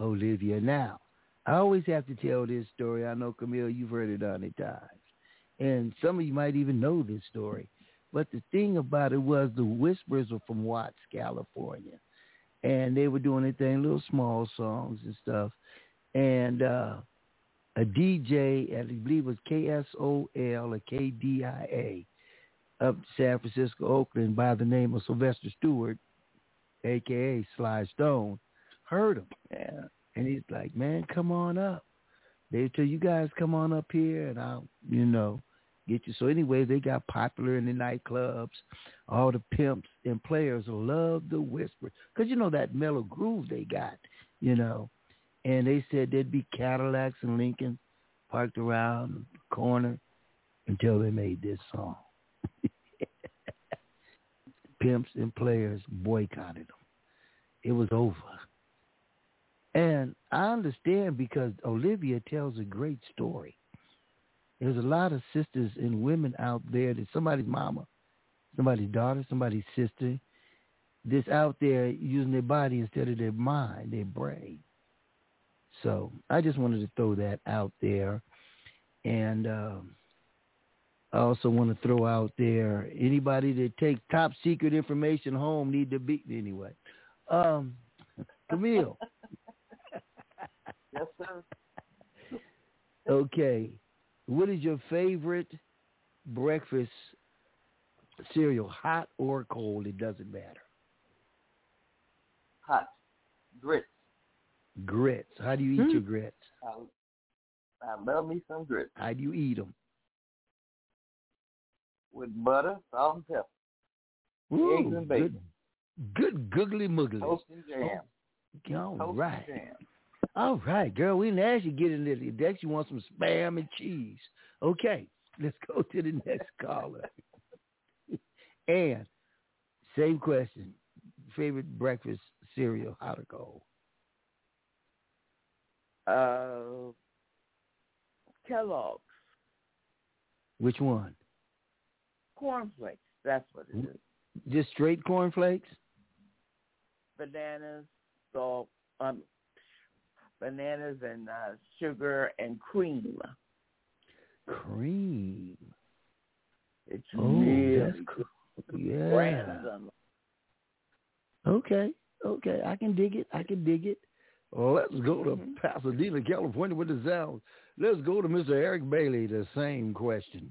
Olivia. Now, I always have to tell this story. I know Camille, you've heard it on it times, and some of you might even know this story. But the thing about it was the Whispers were from Watts, California, and they were doing their thing, little small songs and stuff. And uh, a DJ, I believe it was KSOL or KDIA, up San Francisco, Oakland, by the name of Sylvester Stewart, aka Sly Stone, heard him. Yeah. And he's like, Man, come on up. They tell you guys come on up here and I'll, you know, get you. So anyway, they got popular in the nightclubs. All the pimps and players love the whisper. Because you know that mellow groove they got, you know. And they said there'd be Cadillacs and Lincoln parked around the corner until they made this song. Pimps and players boycotted them. It was over. And I understand because Olivia tells a great story. There's a lot of sisters and women out there that somebody's mama, somebody's daughter, somebody's sister, that's out there using their body instead of their mind, their brain. So I just wanted to throw that out there. And um, I also want to throw out there anybody that takes top secret information home need to be anyway. Um, Camille. yes, sir. Okay. What is your favorite breakfast cereal, hot or cold? It doesn't matter. Hot. Grits. Grits. How do you eat Hmm. your grits? I, I love me some grits How do you eat them? With butter, salt, and pepper. Eggs and bacon. Good, good googly muggly. Toast and jam. All Toast and right. jam. All right, girl. We didn't ask you to get into the next. You want some spam and cheese. Okay, let's go to the next caller. and same question. Favorite breakfast cereal, how to go? Uh, Kellogg's Which one? Cornflakes. That's what it is. Just straight cornflakes? Bananas, salt, um, bananas and uh, sugar and cream. Cream. It's Oh, really cool. Yeah. grand. um, Okay. Okay. I can dig it. I can dig it. Let's go to Pasadena, California with the sound. Let's go to Mr. Eric Bailey, the same question.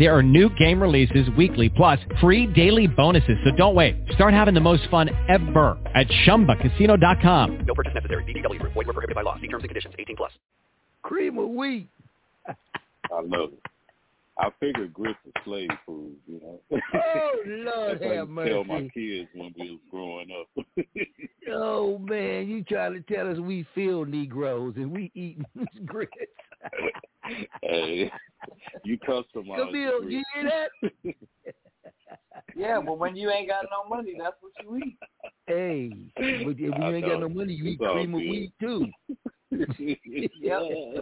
There are new game releases weekly, plus free daily bonuses. So don't wait. Start having the most fun ever at ChumbaCasino.com. No purchase necessary. VGW Group. Void were prohibited by law. See terms and conditions. 18 plus. Cream of wheat. I love it. I figured grits are slave food, you know. Oh Lord That's I have used to tell my kids when we was growing up. Oh man, you trying to tell us we feel Negroes and we eat grits. hey, you customize. Camille, the you grits. hear that? Yeah, but when you ain't got no money, that's what you eat. Hey, but if you I ain't got no money, you eat It's all cream of wheat too. yeah.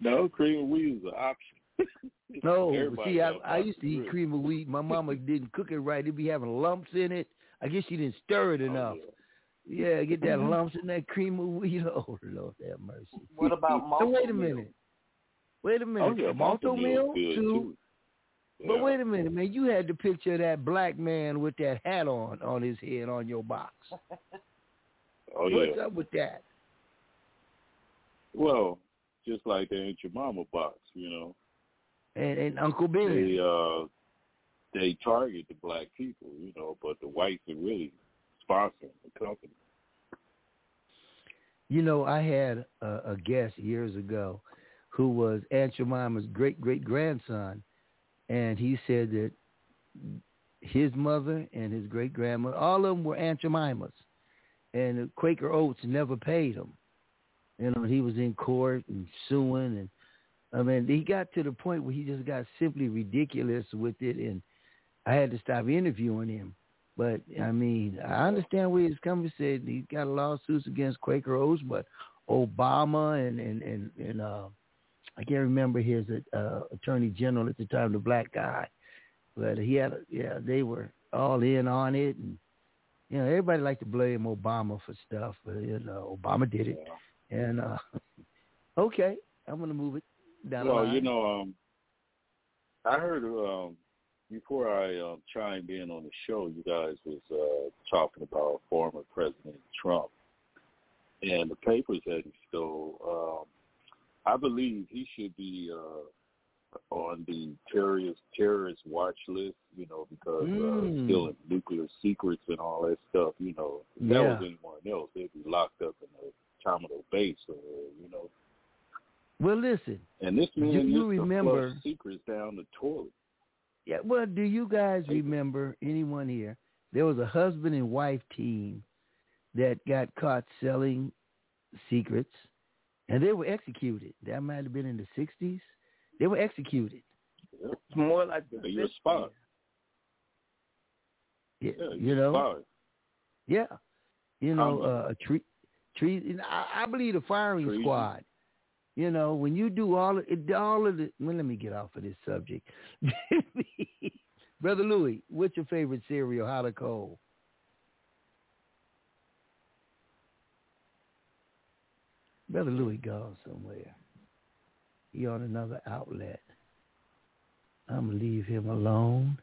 No, cream of wheat is an option. No, Everybody see, I, I used to eat grits. cream of wheat. My mama didn't cook it right. It'd be having lumps in it. I guess she didn't stir Oh, it enough. yeah. Get that Mhm. lumps in that cream of wheat. Oh Lord, have mercy. What about So wait a minute. Wait a minute. Oh yeah, malto malto meal meal too. too. But Yeah. wait a minute, man. You had the picture of that black man with that hat on on his head on your box. Oh What's yeah. up with that? Well, just like the Aunt Your Mama box, you know, And and Uncle Billy. they uh they target the black people, you know, but the whites are really the company. You know, I had a, a guest years ago who was Aunt Jemima's great great grandson, and he said that his mother and his great grandmother, all of them were Aunt Jemima's, and Quaker Oats never paid him. You know, he was in court and suing, and I mean, he got to the point where he just got simply ridiculous with it, and I had to stop interviewing him. But I mean, I understand where he's coming. Said he's got lawsuits against Quaker Oats, but Obama and and and, and uh, I can't remember his uh, attorney general at the time, the black guy, but he had a, yeah, they were all in on it, and you know everybody liked to blame Obama for stuff, but you know Obama did it, and uh, okay, I'm gonna move it down the Well, you know, um, I heard um, before I um, chimed in on the show, you guys was uh, talking about former President Trump and the papers that he stole. Um, I believe he should be uh, on the terrorist terrorist watch list. You know, because uh, Mm. stealing nuclear secrets and all that stuff. You know, if that Yeah. was anyone else, they'd be locked up in a Commodore base or you know. well, listen, And this man you used to remember- flush secrets down the toilet. Yeah, well, do you guys remember anyone here? There was a husband and wife team that got caught selling secrets, and they were executed. That might have been in the '60s. They were executed. It's more like the You're a 50s. spy. Yeah, Yeah, you know. spy. Yeah, you know, uh, a tree, tree. I, I believe the firing Treason. squad. You know, when you do all of it, all of the. Well, let me get off of this subject. Brother Louis, what's your favorite cereal, hot or cold? Brother Louis gone somewhere. He on another outlet. I'm gonna leave him alone,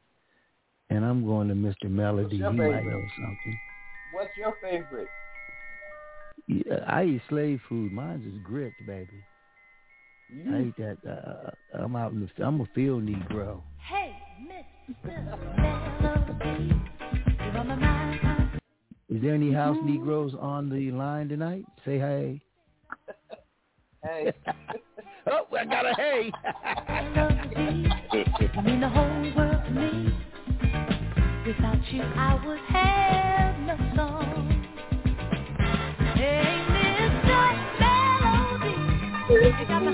and I'm going to Mr. Melody. He might know something. What's your favorite? Yeah, I eat slave food. Mine's is grits, baby. I hate that. Uh, I'm out in the. I'm a field Negro. Hey, Mr. Melody, you're on my mind. Is there any house Negroes on the line tonight? Say hey. hey, oh, I got a hey. You mean the whole world to me. Without you, I would have no song. Hey, Mr. Melody, you got me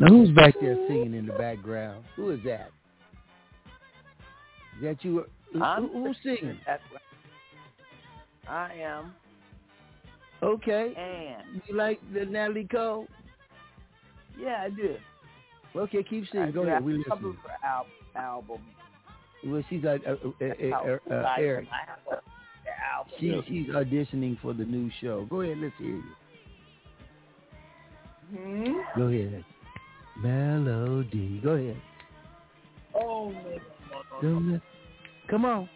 Now who's back there singing in the background? Who is that? Is that you, who, who's singing? I am. Okay. And you like the Natalie Cole? Yeah, I do. Okay, keep singing. I Go ahead. We listen. couple of al- album. Well, she's uh, uh, uh, uh, Eric. I have a- album. She, she's auditioning for the new show. Go ahead. Let's hear you. Hmm? Go ahead. Melody. Go ahead. Oh, no, no, no. Come on.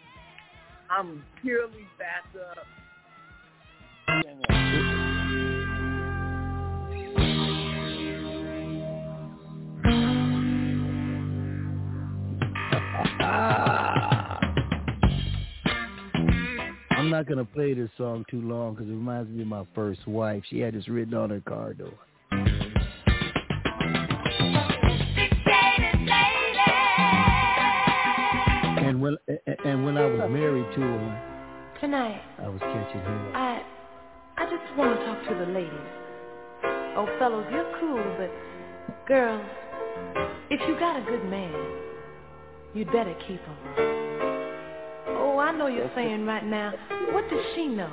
I'm purely backed up. I'm not gonna play this song too long because it reminds me of my first wife. She had this written on her car door. When and when I was married to her, Tonight, I was catching her. I I just want to talk to the ladies. Oh, fellows, you're cool, but girls, if you got a good man, you'd better keep him. Oh, I know you're saying right now, what does she know?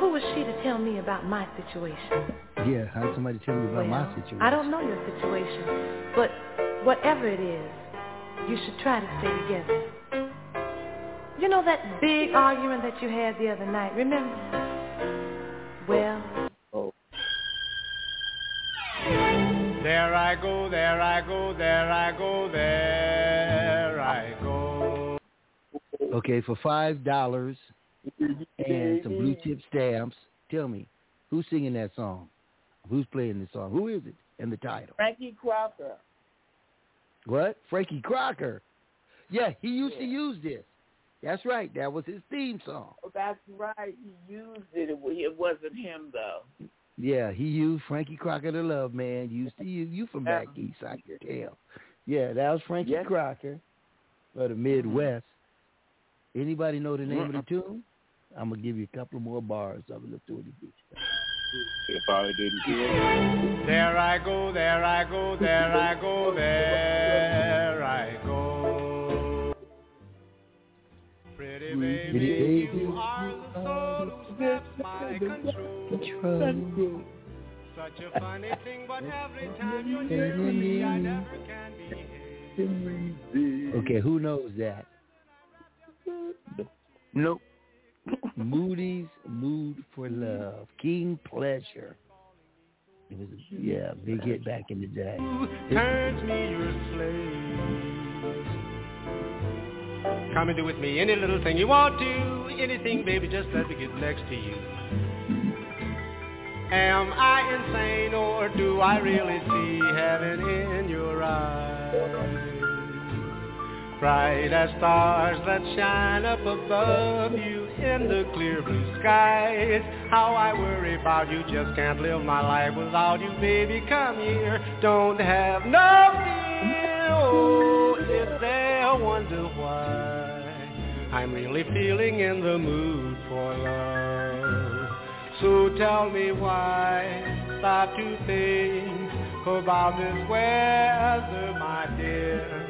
Who was she to tell me about my situation? Yeah, how'd somebody tell you about my situation? I don't know your situation, but whatever it is, you should try to stay together. You know that big argument that you had the other night, remember? Well, There I go, there I go, there I go, there I go. Okay, for five dollars and some blue chip stamps, tell me who's singing that song? Who's playing the song? Who is it? And the title? Frankie Crocker. What? Frankie Crocker. Yeah, he used to use this. That's right. That was his theme song. Oh, that's right. He used it. It wasn't him though. Yeah, he used Frankie Crocker the Love Man. Used to use you from back east, I can tell. Yeah, that was Frankie Yes. Crocker for the mm-hmm. Midwest. Anybody know the name of the mm-hmm. tune? I'm gonna give you a couple more bars of it. Let's do it. If I didn't do. There I go, there I go, there I go, there I go. Baby, baby, you are the soul who snaps my control. Such a funny thing, but every time you're near me, I never can behave. Okay, who knows that? Nope. Moody's Mood for Love, King Pleasure. It was, a, yeah, big hit back in the day. turns me your slave. Come and do with me any little thing you want to, anything, baby, just let me get next to you. Am I insane or do I really see heaven in your eyes? Bright as stars that shine up above you in the clear blue skies. How I worry about you, just can't live my life without you, baby. Come here, don't have no fear. Oh, is there wonder why I'm really feeling in the mood for love? So tell me why stop to think about this weather, my dear.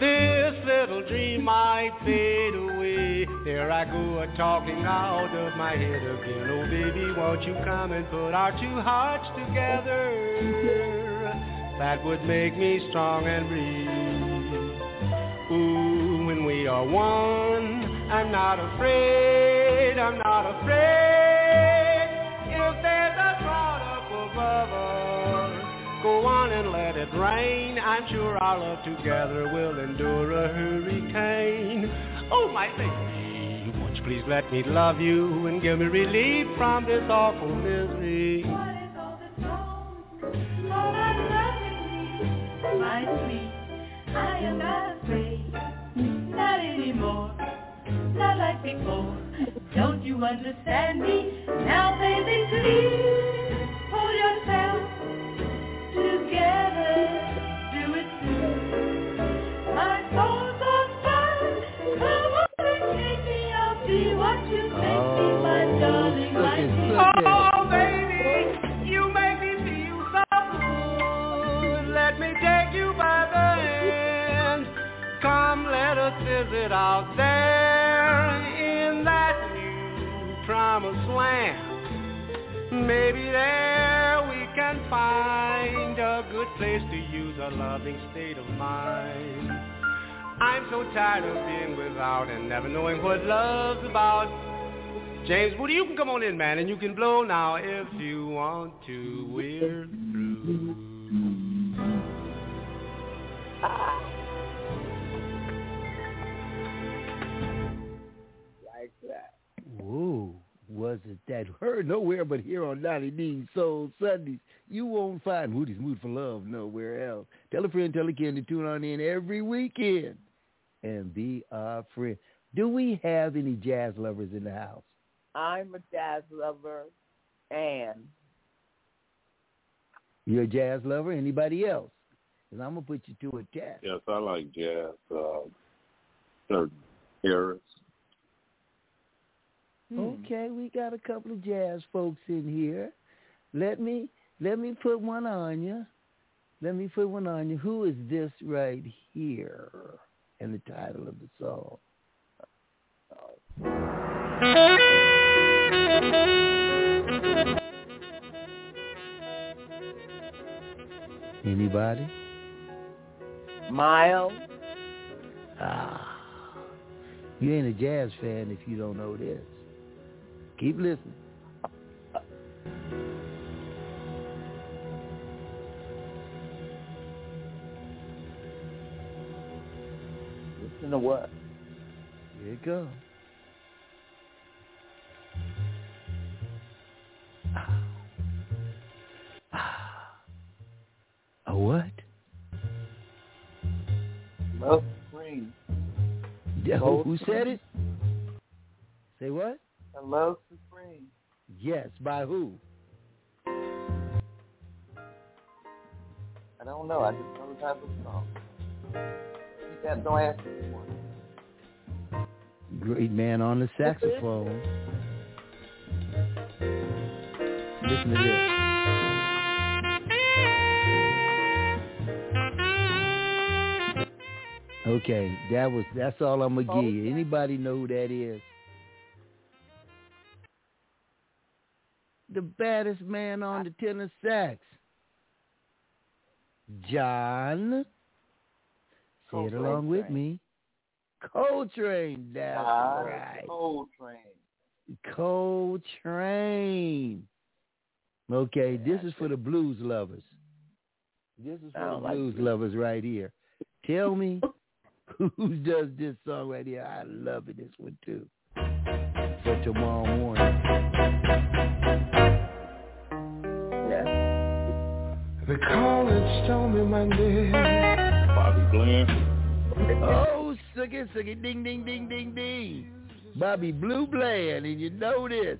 This little dream might fade away. There I go talking out of my head again. Oh baby, won't you come and put our two hearts together? That would make me strong and breathe. Are one, I'm not afraid, I'm not afraid. If there's a cloud up above us, go on and let it rain. I'm sure our love together will endure a hurricane. Oh, my baby, won't you please let me love you and give me relief from this awful misery? My sweet, I am not afraid, not like before. Don't you understand me? Now, baby, please Let us visit out there in that new promised land. Maybe there we can find a good place to use a loving state of mind. I'm so tired of being without and never knowing what love's about. James Moody, you can come on in, man, and you can blow now if you want to. We're through. That. Whoa, was it that heard nowhere but here on Donny D's Soul Sundays? You won't find Moody's Mood for Love nowhere else. Tell a friend, tell a kid to tune on in every weekend and be our friend. Do we have any jazz lovers in the house? I'm a jazz lover, and You're a jazz lover? Anybody else? Because I'm going to put you to a test. Yes, I like jazz. Uh, certain eras. Okay, we got a couple of jazz folks in here. Let me let me put one on you. Let me put one on you. Who is this right here? And the title of the song. Anybody? Miles. Ah. You ain't a jazz fan if you don't know this. Keep listening. Listen to what? Here it goes. A what? Love Supreme. Who, said it? Say what? I love. Yes, by who? I don't know. I just know the type of song. You got no answer for. Great man on the saxophone. Listen to this. Okay, that was that's all I'm gonna give you. Anybody know who that is? The baddest man on the tenor sax. John. Say it along with me. Coltrane. That's Ah, right. Coltrane. Coltrane. Okay, this is for the blues lovers. This is for the like blues blues. lovers right here. Tell me who does this song right here. I love it, this one too. For tomorrow morning. They call it Stormy Monday. Bobby Glenn. Oh, suck it, suck it, ding, ding, ding, ding, ding. Bobby Blue Bland, and you know this.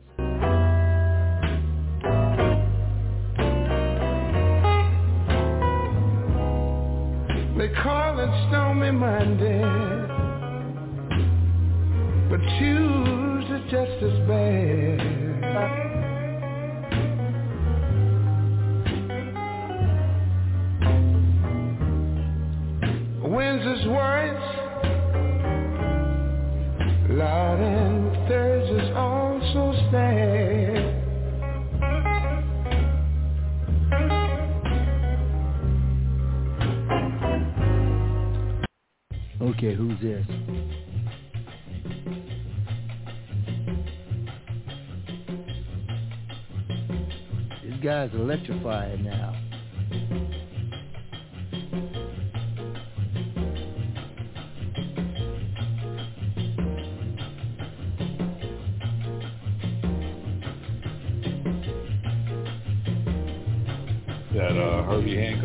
They call it Stormy Monday. But Tuesday's just as bad. Loud and also. Okay, who's this? This guy's electrified now.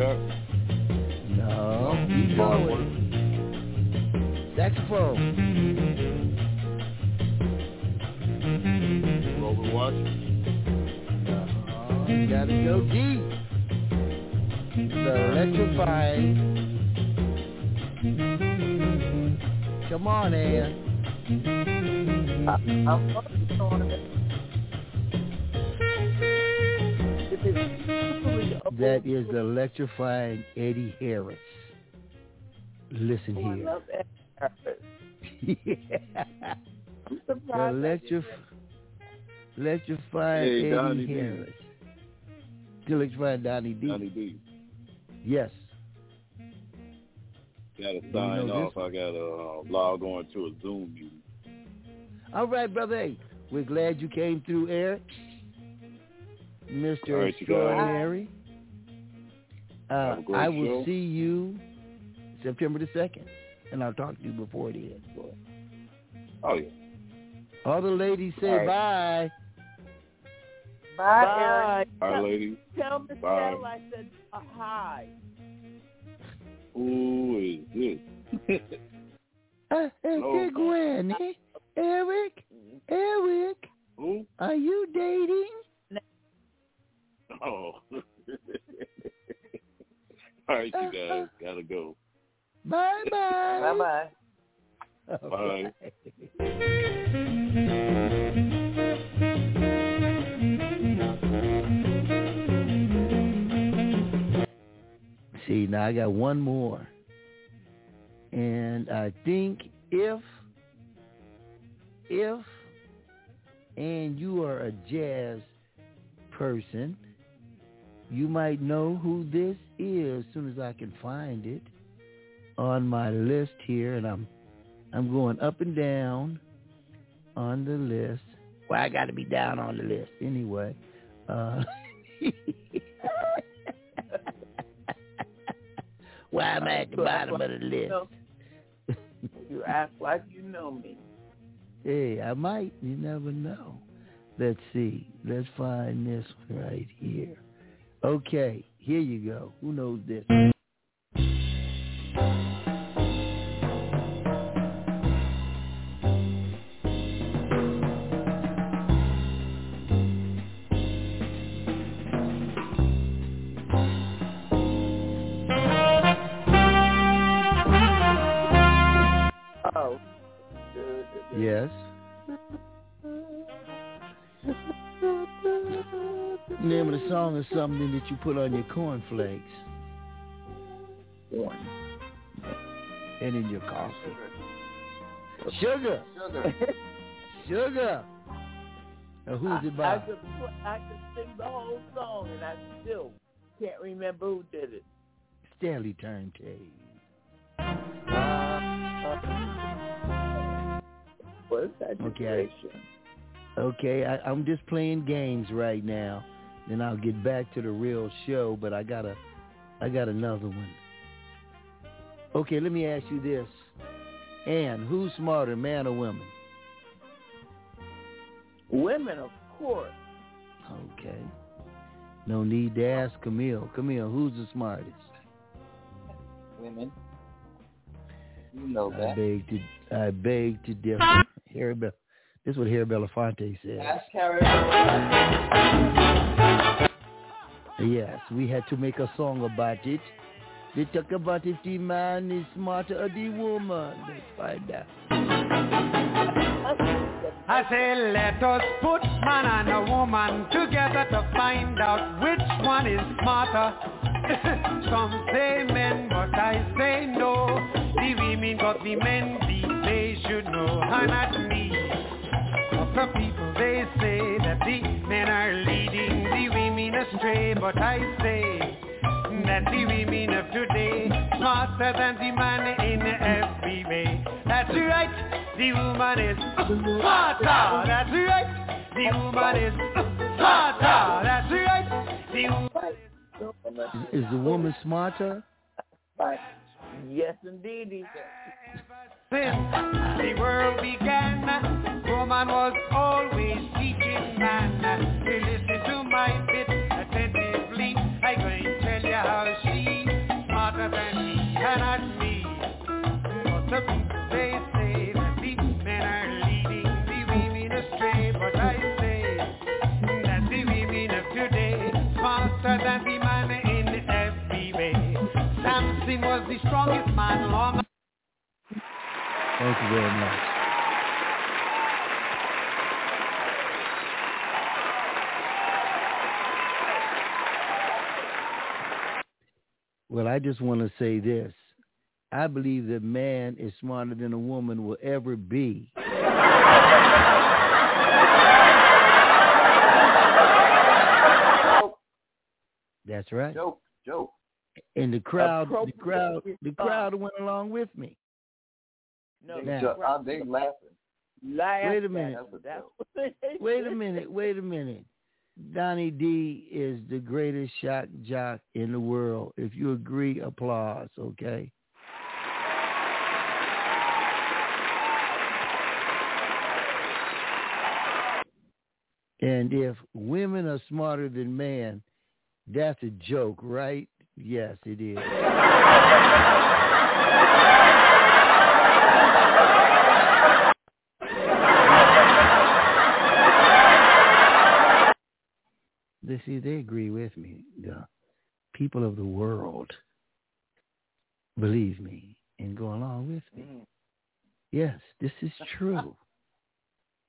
Herbie Hancock. No, keep going. Saxophone. Robert Washington. No, you gotta go deep. The electrifying. Come on, Ann. I'm working on it. If it's truly a That is the electrifying Eddie Harris. Listen Oh, I here. love Ed yeah. I'm surprised Now I let didn't your let your fine Hey, Eddie Donnie Harris. Still let your fine Donny D. Donny D. Yes. Gotta you sign know off. I gotta uh, log on to a Zoom meeting. All right, brother. Hey, we're glad you came through, Eric. Mr. All right, you. Extraordinary. Uh, Have a great I will show. see you September the 2nd, and I'll talk to you before then. Oh yeah. All the ladies say All right. bye. Bye, Bye. Eric. Bye, Tell- ladies. Tell Michelle I said uh, hi. Who is this? Uh, uh, Hello. hey, Granny. Eric? Eric? Who? Are you dating? Oh. All right, you guys gotta go. Bye bye. Bye bye. Bye. See, now I got one more. And I think if, if, and you are a jazz person, you might know who this is as soon as I can find it on my list here. And I'm, I'm going up and down on the list. Well, I got to be down on the list anyway. Uh, Why am I at the bottom of the list? You act like you know me. Hey, I might. You never know. Let's see. Let's find this one right here. Okay, here you go. Who knows this? Something that you put on your cornflakes One. and in your coffee. Sugar. Sugar. Sugar. Now, who's it I by? could, put, I could sing the whole song and I still can't remember who did it. Stanley Turrentine. What is that? Okay. Okay, I, I'm just playing games right now. Then I'll get back to the real show, but I got a, I got another one. Okay, let me ask you this. Ann, who's smarter, man or woman? Women, of course. Okay. No need to ask Camille. Camille, who's the smartest? Women. You know I that. beg to, I beg to differ. Harry Bel- this is what Harry Belafonte said. Ask Carrie. Yes, we had to make a song about it. They talk about if the man is smarter or the woman. Let's find out. I say let us put man and a woman together to find out which one is smarter. Some say men, but I say no. The women got the men, the they should know, and not me. But the people they say that the men are leading the women astray, but I say that the women of today smarter than the man in every way. That's right, the woman is smarter. That's right, the woman is smarter. That's right, the woman Is, is the woman smarter? Yes, indeed, he said. Since the world began, woman was always teaching man. To listen to my bit attentively, I going to tell you how she's smarter than me and not me. The people they say that the men are leading the women astray, but I say that the women of today smarter than the man in every way. Samson was the strongest man long Thank you very much. Well, I just want to say this. I believe that man is smarter than a woman will ever be. That's right. Joke, joke. And the crowd, the crowd, the crowd went along with me. No, Now- that's Uh, they laughing. Laugh Wait a minute. That's what Wait a minute. Wait a minute. Donny D is the greatest shock jock in the world. If you agree, applause. Okay. And if women are smarter than men, that's a joke, right? Yes, it is. They see they agree with me. The people of the world believe me and go along with me. Mm. Yes, this is true.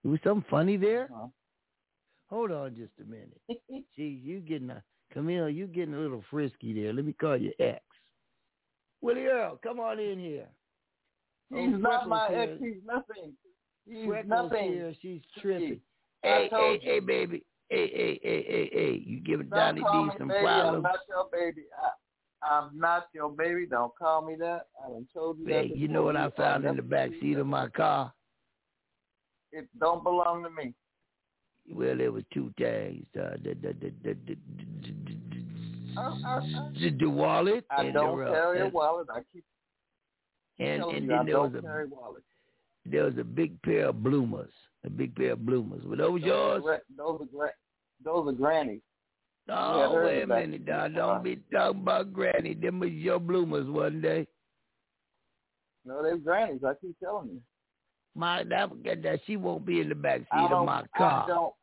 was something funny there? Uh-huh. Hold on just a minute. Gee, you getting a Camille, you getting a little frisky there. Let me call you X. Willie Earl, come on in here. He's Oh, not my ex. here. He's nothing. He's Freckles nothing. here. She's tripping. Hey, hey, hey, baby. Hey, hey, hey, hey, hey. You giving Donny D me some baby. I'm problems? not your baby. I, I'm not your baby. Don't call me that. I done told you that. Hey, you know what I found in the back seat that. of my car? It don't belong to me. Well, there was two things. Uh, the, the, the, the, the, the, the wallet I and don't the, uh, carry a and, wallet. I keep and, and you then I there was a wallet. there was a big pair of bloomers, a big pair of bloomers. Were those Those yours? Are, gra- those are gra- those are grannies. You had Oh, her wait a minute, dog. Don't uh-huh. be talking about Granny. Them was your bloomers one day. No, they're grannies. I keep telling you. My, I forget that she won't be in the back seat of my car. I car. don't.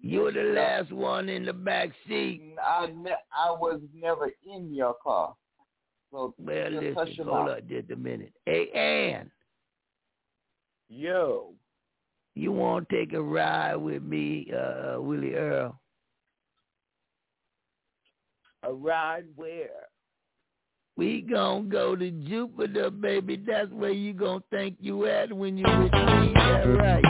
You're the Yes, last one in the back seat. I ne- I was never in your car. So Well, just listen, your hold mouth. up just a minute. Hey, Ann, Yo, you want to take a ride with me, uh, Willie Earl? a ride where? We gonna go to Jupiter, baby. That's where you gonna think you at when you with me. That right.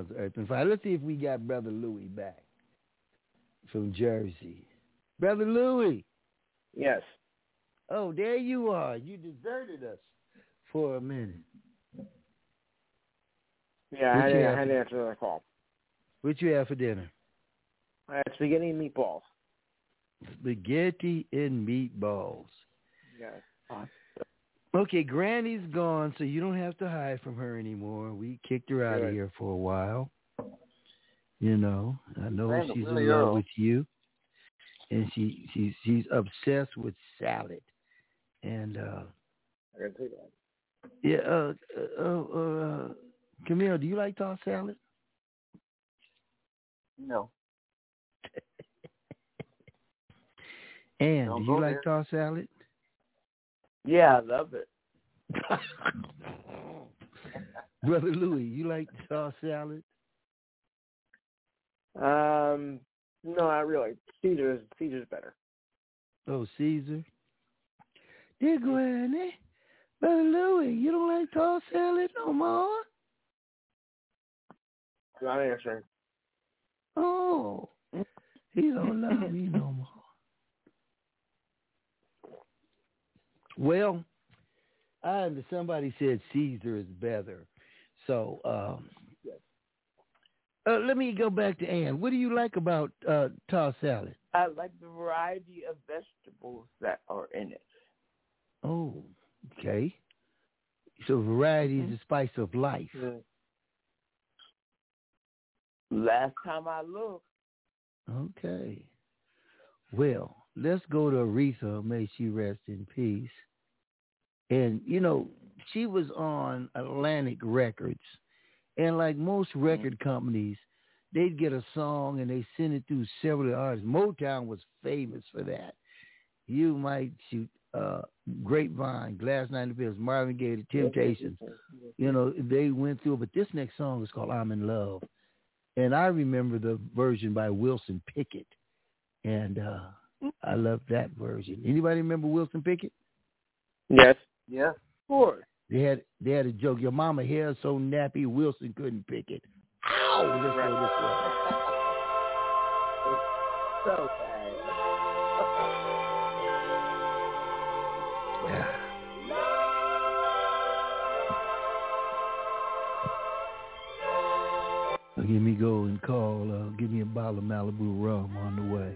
Of Earth and Fire. Let's see if we got Brother Louie back from Jersey. Brother Louie. Yes. Oh, there you are. You deserted us for a minute. Yeah, I had, to, I have had to answer that call. What you have for dinner? Uh, I had spaghetti and meatballs. Spaghetti and meatballs. Yes. Okay, Granny's gone, so you don't have to hide from her anymore. We kicked her out of here for a while. You know, I know Randall, she's really in love with you, and she she's she's obsessed with salad. And uh I can see that. yeah, uh, uh, uh, Camille, do you like tossed salad? No. And do you like tossed salad? Yeah, I love it. Brother Louis, you like tossed salad? Um, no, not really. Caesar's Caesar's better. Oh, Caesar. Dear Granny, Brother Louis, you don't like tossed salad no more? Not answering. Oh, he don't love me no more. Well, I somebody said Caesar is better, so um, uh, let me go back to Ann. What do you like about uh, tossed salad? I like the variety of vegetables that are in it. Oh, okay. So variety Mm-hmm. is the spice of life. Last time I looked, Okay. Well, let's go to Aretha. May she rest in peace. And, you know, she was on Atlantic Records. And like most record companies, they'd get a song and they send it through several artists. Motown was famous for that. You might shoot uh, Grapevine, Gladys Knight Pips, Marvin Gaye, The Temptations. You know, they went through. it. But this next song is called I'm in Love. And I remember the version by Wilson Pickett. And uh I love that version. Anybody remember Wilson Pickett? Yes. Yeah. of course. They had they had a joke. Your mama hair is so nappy Wilson couldn't pick it. Ow! Let's go this way. So Give me go and call. Uh, give me a bottle of Malibu rum on the way.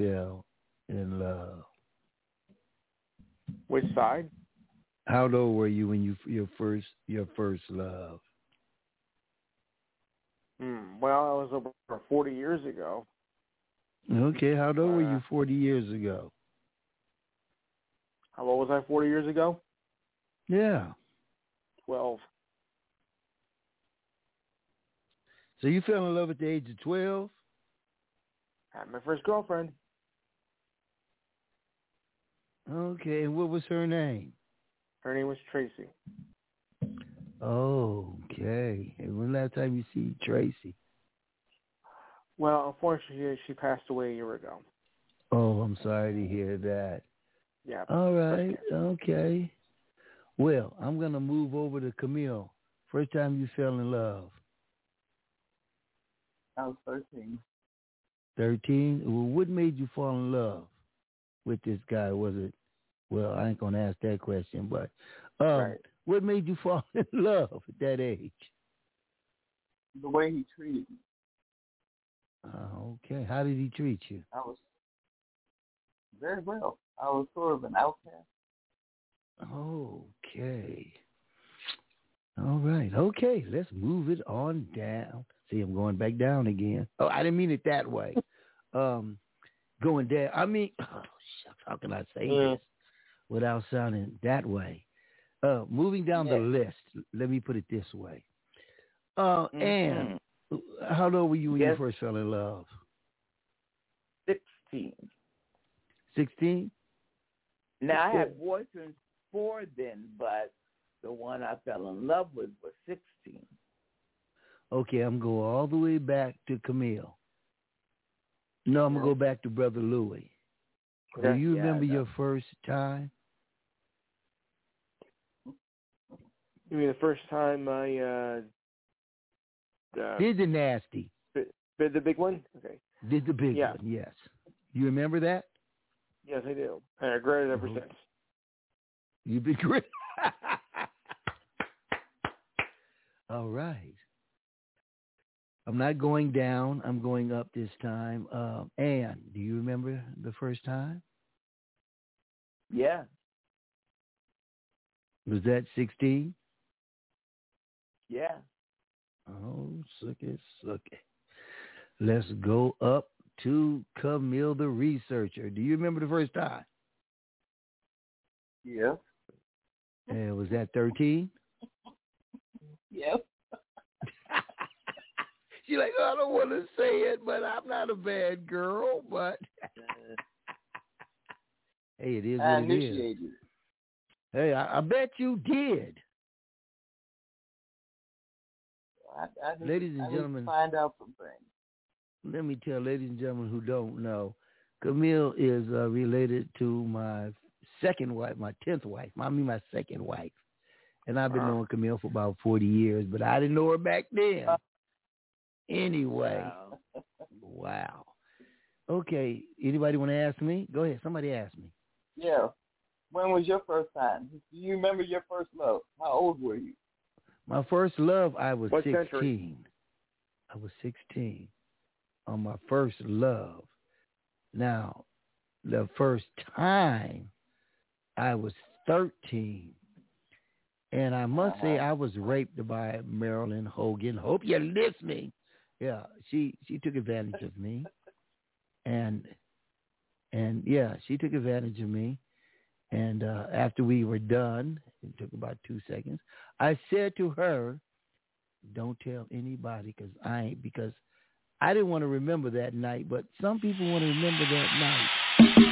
Fell in love? Which side? How old were you when you your first your first love? Hmm. Well, I was over 40 years ago. Okay, how old were Uh, you 40 years ago? How old was I 40 years ago? Yeah. 12. So you fell in love at the age of 12? Had my first girlfriend. Okay, and what was her name? Her name was Tracy. Okay. And when last time you see Tracy? Well, unfortunately, she passed away a year ago. Oh, I'm sorry to hear that. Yeah. All right. Okay. Well, I'm going to move over to Camille. First time you fell in love? I was 13. 13? Well, what made you fall in love with this guy? Was it, well, I ain't going to ask that question, but um, Right. what made you fall in love at that age? The way he treated me, Uh, okay. How did he treat you? I was very well. I was sort of an outcast. Okay. All right. Okay. Let's move it on down. See, I'm going back down again. Oh, I didn't mean it that way. um, going down. I mean, oh, shucks, how can I say Yeah. this without sounding that way? Uh, moving down the list. Let me put it this way. Uh, Mm-hmm. and how old were you when Yes. you first fell in love? 16. Sixteen. Now, I had boyfriends before then, but the one I fell in love with was 16. Okay, I'm going all the way back to Camille. No, I'm gonna go back to Brother Louis. Do you remember know. your first time? You mean the first time I uh, uh Did the nasty? did the big one? Okay. Did the big Yeah. one? Yes. You remember that? Yes, I do. I regret it ever Mhm. since. You be great. All right. I'm not going down. I'm going up this time. Uh, Anne, do you remember the first time? Yeah. Was that 16? Yeah. Oh, suck it, suck it. Let's go up to Camille the researcher. Do you remember the first time? Yeah. And was that 13? Yep. She's like, "Oh, I don't want to say it, but I'm not a bad girl, but hey, it is I what it is. initiated. Hey, I, I bet you did. I, I need, Ladies and I gentlemen. find out some things. Let me tell ladies and gentlemen who don't know, Camille is uh, related to my second wife, my tenth wife. I mean, my second wife. And I've been Uh-huh. knowing Camille for about 40 years, but I didn't know her back then. Anyway, Wow. wow. Okay, anybody want to ask me? Go ahead. Somebody ask me. Yeah. When was your first time? Do you remember your first love? How old were you? My first love, I was What 16. century? I was 16 on my first love. Now, the first time, I was 13. And I must say, uh-huh. I was raped by Marilyn Hogan. Hope you're listening. Yeah, she she took advantage of me, and and yeah, she took advantage of me. And uh, after we were done, it took about two seconds. I said to her, "Don't tell anybody, because I ain't because I didn't want to remember that night, but some people want to remember that night." And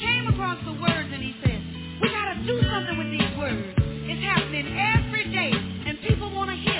came across the words and he said, we got to do something with these words. It's happening every day and people want to hear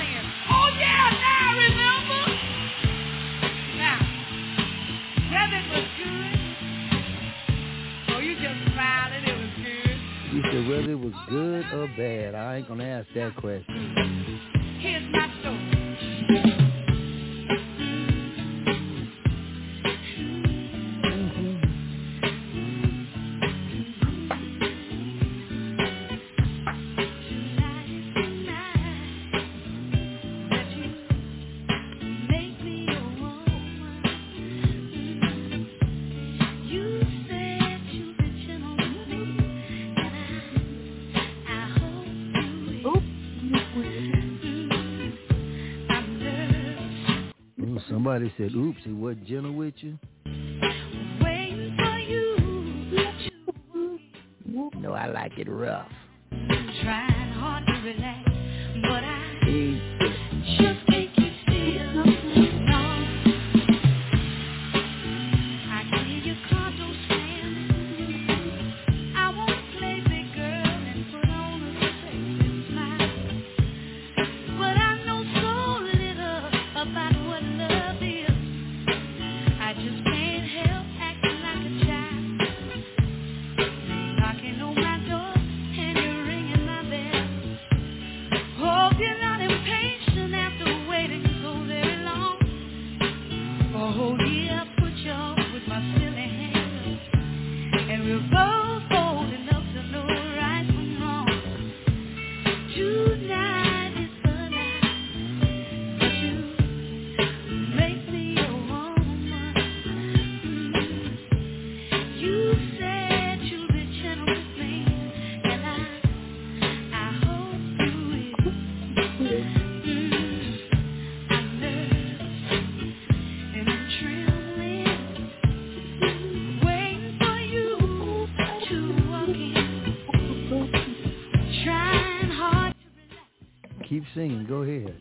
whether it was good or bad. I ain't gonna ask that question. somebody said, oops, he wasn't gentle with you. you. No, I like it rough. Try. go ahead.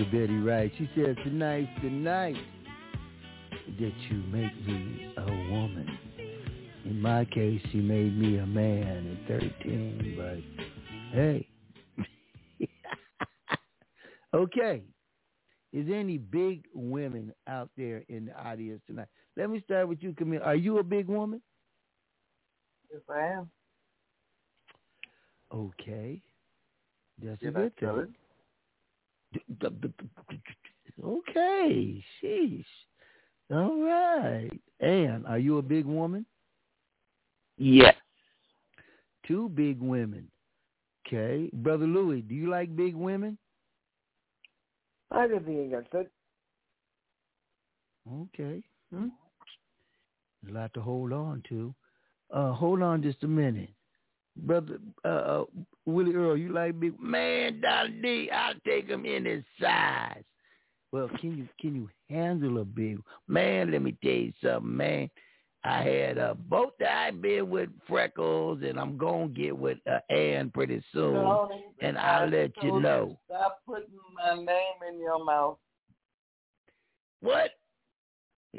Of Betty Wright. She says, tonight, tonight, that you make me a woman. In my case, she made me a man at 13, but hey. okay. Is there any big women out there in the audience tonight? Let me start with you, Camille. Are you a big woman? Yes, I am. Okay. That's a good thing. Okay, sheesh. All right. Ann, are you a big woman? Yes. Two big women. Okay. Brother Louis, do you like big women? I have nothing against it. Okay. Hmm? A lot to hold on to. Uh, hold on just a minute. Brother uh, uh, Willie Earl, you like big man, Donny D, I'll take him in his size. Well, can you can you handle a big man? Let me tell you something, man. I had uh, both I've been with Freckles, and I'm gonna get with uh, Ann pretty soon, Tony, and I'll let you know. Stop putting my name in your mouth. What?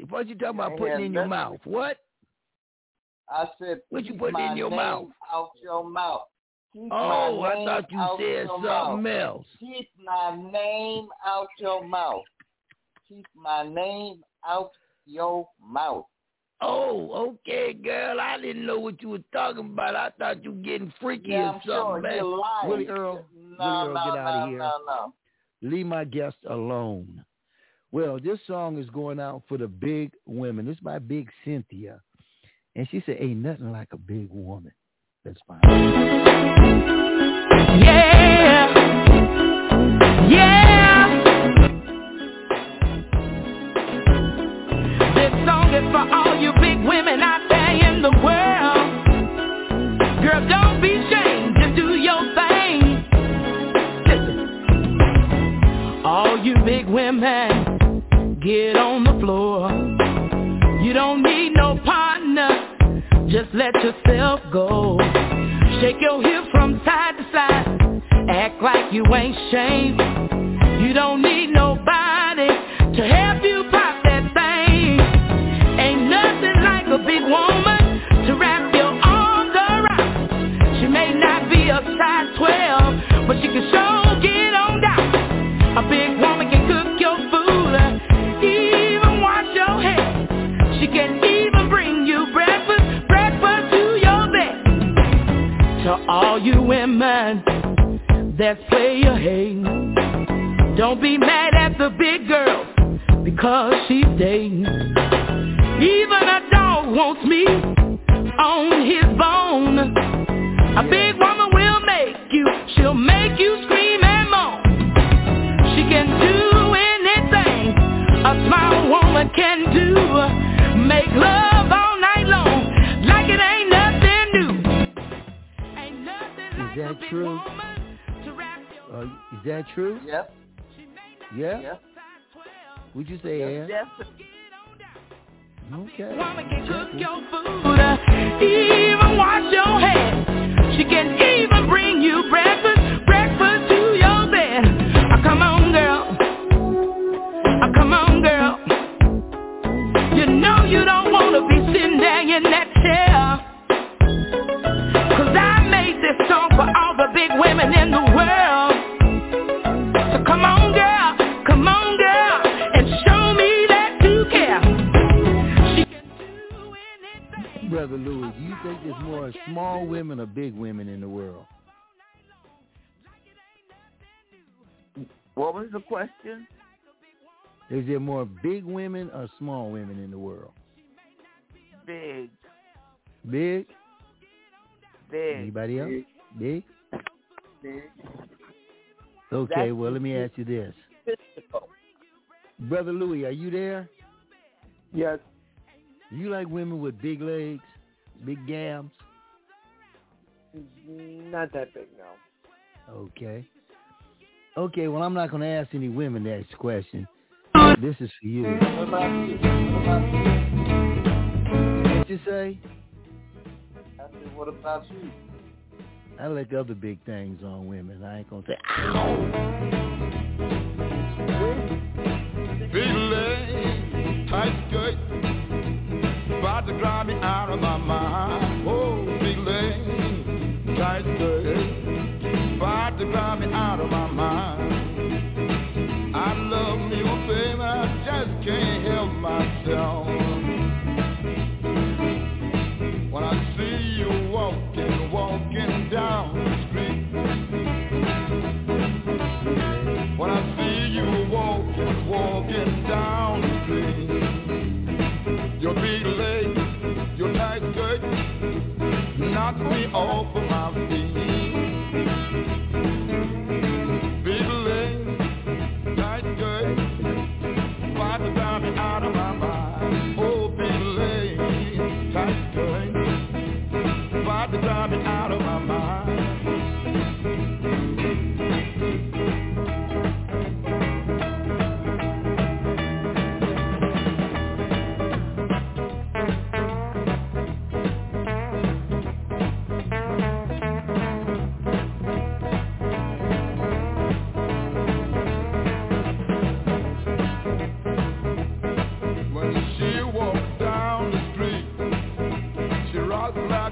What you talking about putting in your mouth? What? I said, What you keep putting in your mouth? Out your mouth. Keep Oh, I thought you said something mouth. else. Keep my name out your mouth. Keep my name out your mouth. Oh, okay, girl. I didn't know what you were talking about. I thought you were getting freaky Yeah, or I'm something. sure man. you're lying. Willie Earl, No, Willie Earl, no, get out no, of here. no, no. Leave my guest alone. Well, this song is going out for the big women. This is by Big Cynthia. And she said, ain't nothing like a big woman. That's fine. Yeah. Yeah. This song is for all you women in the world? Big, Big? big. Anybody else? Big. Big? Big. Okay, That's well, let me ask you this. Physical. Brother Louis, are you there? Yes. You like women with big legs, big gams? Not that big, no. Okay. Okay, well, I'm not going to ask any women that question. This is for you. What about you? What about you? What you say? I said, what about you? I like other big things on women. I ain't going to say, ow. Big leg, tight skirt, about to drive me out of my mind. Oh, big leg, tight skirt, about to drive me out of my mind. When I see you walking, walking down the street. When I see you walking, walking down the street. Your big legs, your tight skirt, knock me off of my feet.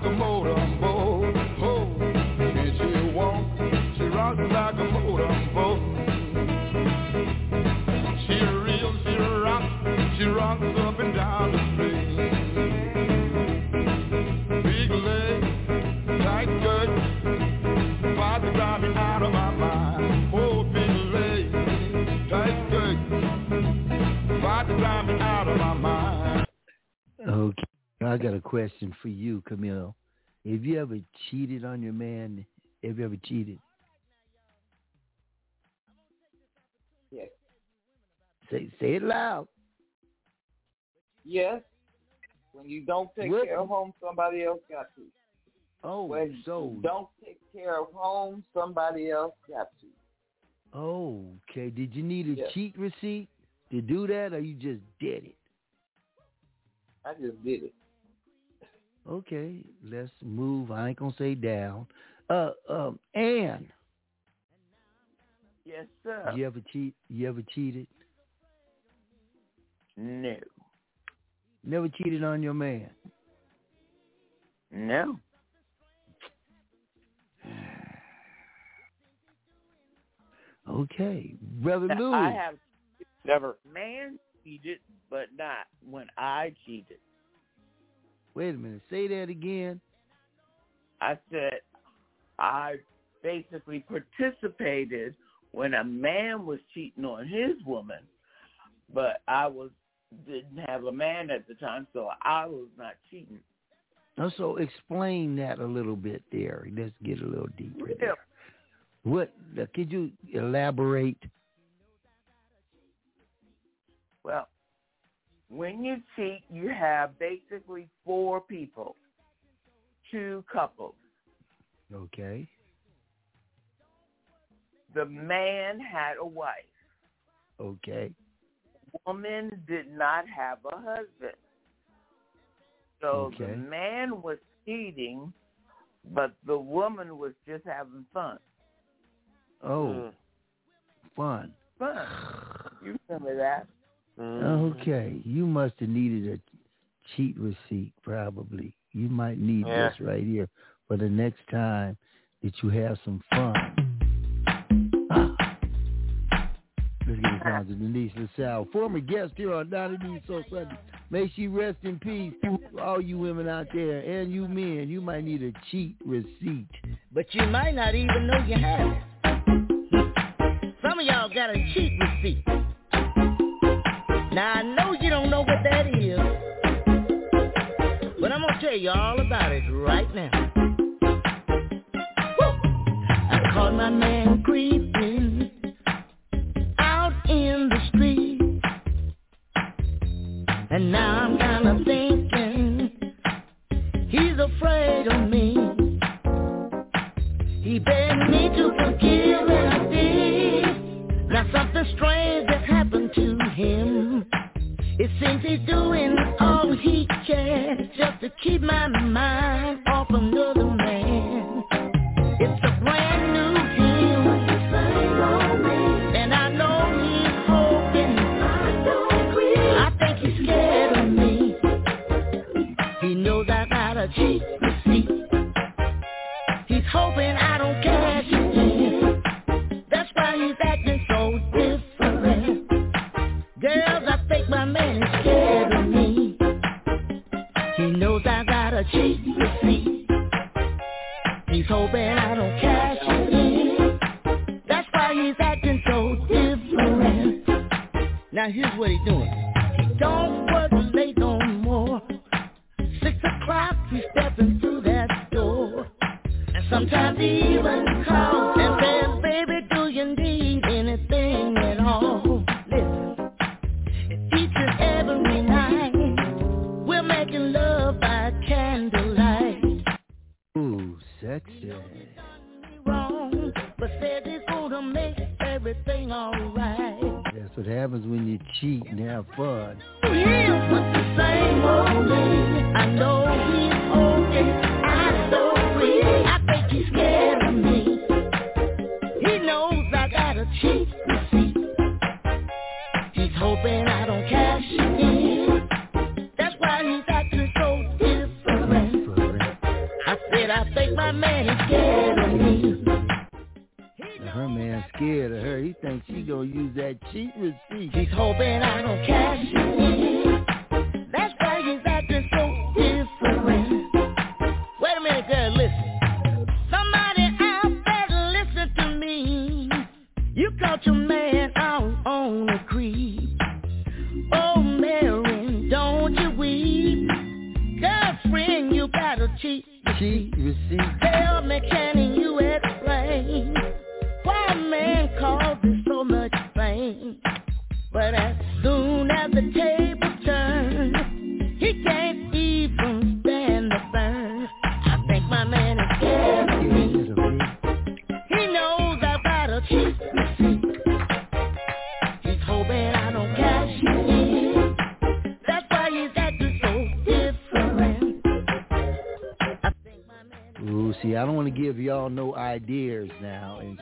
Like a motorboat. Oh, when she walks, she rocks like a motorboat. She reels, she rocks, she rocks up and down the street. Big legs, tight skirt, about to drive me out of my mind. Oh, big legs, tight skirt, about to drive me out of my mind. I got a question for you, Camille. Have you ever cheated on your man? Have you ever cheated? Yes. Say say it loud. Yes. When you don't take What? care of home, somebody else got to. Oh, when so you don't take care of home, somebody else got to. oh, okay. Did you need a Yes. cheat receipt to do that, or you just did it? I just did it. Okay, let's move. I ain't gonna say down. Uh, um, Ann, Yes, sir. you ever cheat? You ever cheated? No. Never cheated on your man. No. Okay, brother Lou. I have Never. man cheated, but not when I cheated. Wait a minute. Say that again. I said I basically participated when a man was cheating on his woman, but I was didn't have a man at the time, so I was not cheating. Also, explain that a little bit there. Let's get a little deeper. Yeah. There. What? Could you elaborate? When you cheat, you have basically four people, two couples. Okay. The man had a wife. Okay. Woman did not have a husband. So the man was cheating, but the woman was just having fun. Oh, mm. fun. Fun. You remember that? Mm-hmm. Okay. You must have needed a cheat receipt, probably. You might need Yeah. this right here for the next time that you have some fun. Let's get it down to Denise LaSalle, former guest here on Donny D Soul Sunday. May she rest in peace. All you women out there and you men, you might need a cheat receipt. But you might not even know you have it. Some of y'all got a cheat receipt. Now I know you don't know what that is, but I'm gonna tell you all about it right now. Woo! I caught my man creeping out in the street, and now I'm kinda thinking he's afraid of me. He begged me to forgive and I did. Now something strange has happened to him. Seems he's doing all he can just to keep my mind off another here's what he's doing.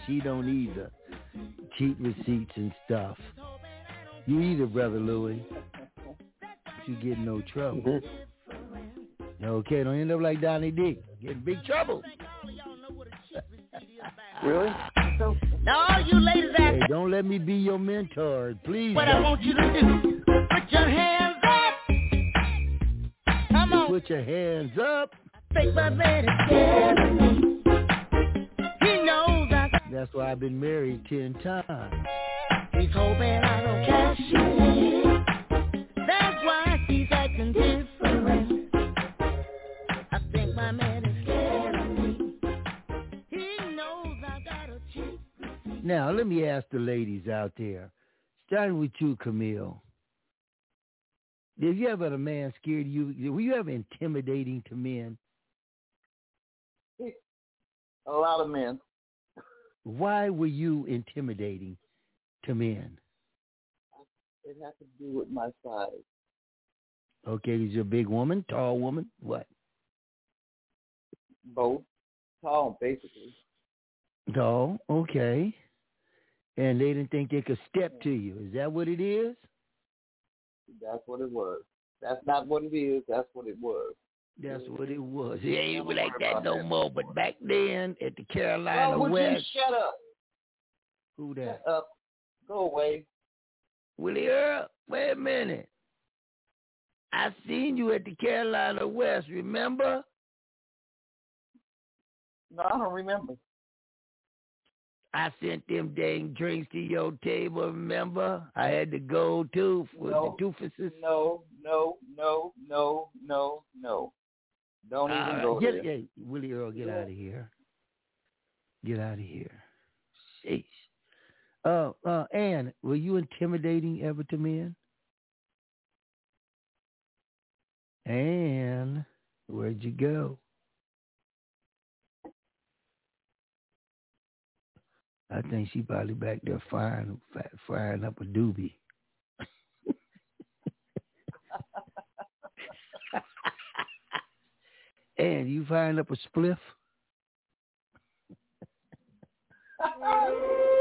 She don't either. Keep receipts and stuff. You either, brother Louis. You get in no trouble. Mm-hmm. Okay, don't end up like Donnie Dick. Get in big trouble. Really? No, you ladies out Hey, don't let me be your mentor, please. What I don't. want you to do, put your hands up. Come on. Put your hands up. Take my man is That's why I've been married ten times. He's hoping I don't cash it in. That's why he's acting different. I think my man is scared of me. He knows I got a cheat. Now, let me ask the ladies out there, starting with you, Camille. Have you ever had a man scared you? Were you ever intimidating to men? A lot of men. Why were you intimidating to men? It has to do with my size. Okay, is you a big woman, tall woman? What? Both. Tall, basically. Tall, okay. And they didn't think they could step to you. Is that what it is? That's what it was. That's not what it is. That's what it was. That's what it was. It ain't like that no more. But back then at the Carolina West, shut up? who that? Shut up. Go away. Willie Earl, wait a minute. I seen you at the Carolina West, remember? No, I don't remember. I sent them dang drinks to your table, remember? I had to go too for No. the doofuses. No, no, no, no, no, no. Don't even Uh, go get, there. Willie Earl, get out of here. Get out of here. Sheesh. Uh, uh, Ann, were you intimidating ever to men? Ann, where'd you go? I think she probably back there firing, fi- firing up a doobie. And you find up a spliff?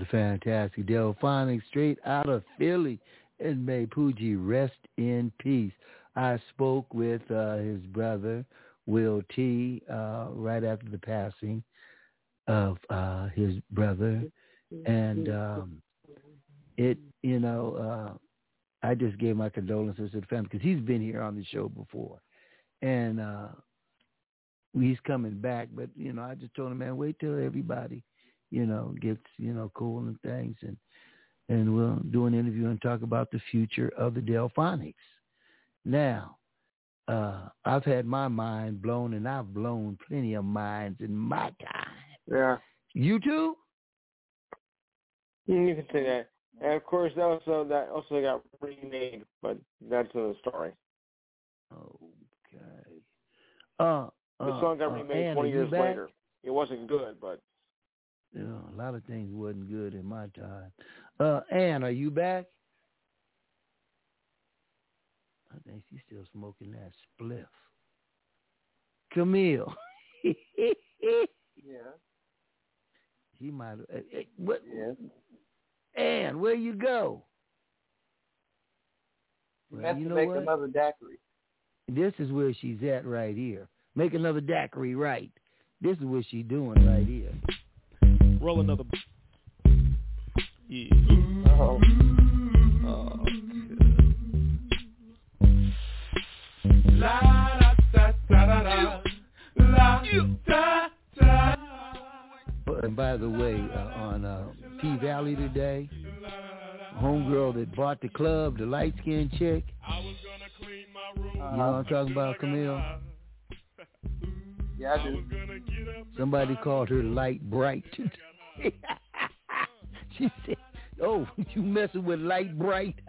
The fantastic Delphonics straight out of Philly. And may Poogie rest in peace. I spoke with uh, his brother, Will T, uh, right after the passing of uh, his brother. And um, it, you know, uh, I just gave my condolences to the family because he's been here on the show before. And uh, he's coming back. But, you know, I just told him, man, wait till everybody, you know, gets, you know, cool and things. And and we'll do an interview and talk about the future of the Delphonics. Now, uh, I've had my mind blown, and I've blown plenty of minds in my time. Yeah. You too? You can say that. And of course, also that also got remade, but that's another story. Okay. Uh, The uh, song got uh, remade Ann, 20 years back? later. It wasn't good, but Yeah, a lot of things wasn't good in my time. Uh, Ann, are you back? I think she's still smoking that spliff. Camille. Yeah. She might. Uh, uh, what? Yes. Ann, where you go? You Well, have you to know make what? another daiquiri. This is where she's at right here. Make another daiquiri right. This is what she's doing right here. Roll another. Yeah. Oh. Oh. La da da da da da. La da da. And by the way, uh, on uh, P Valley today, homegirl that bought the club, the light skinned chick. You know what I'm talking about, Camille? Yeah, I do. Somebody called her light bright today. she said, "Oh, you messing with light bright?"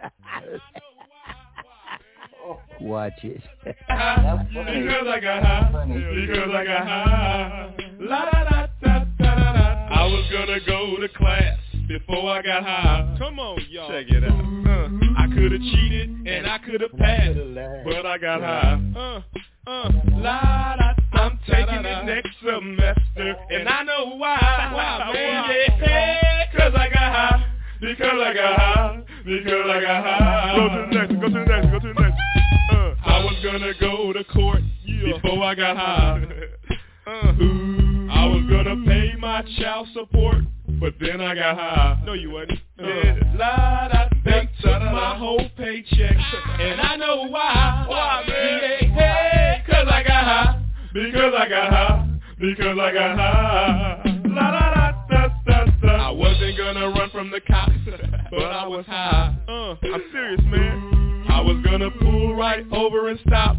Watch it. Because I got high. Because I got high. La da da da da da da. I was gonna go to class before I got high. Come on, y'all. Check it out. Uh, I could have cheated and I could have passed, but I got high. Uh, uh. La da. I'm taking it next semester, and I know why. Why, man? Yeah, cause I got high. Because I got high. Because I got high. Go to the next. Go to the next. Go to the next. Uh, I was gonna go to court Yeah. before I got high. uh. I was gonna pay my child support, but then I got high. No, you wasn't. Uh. Yeah, la da, they took my whole paycheck, and I know why. Why, man? Yeah, hey, cause I got high. Because I got high. Because I got high. La da da da da da. I wasn't gonna run from the cops, but I was high. Uh, I'm serious, man. I was gonna pull right over and stop,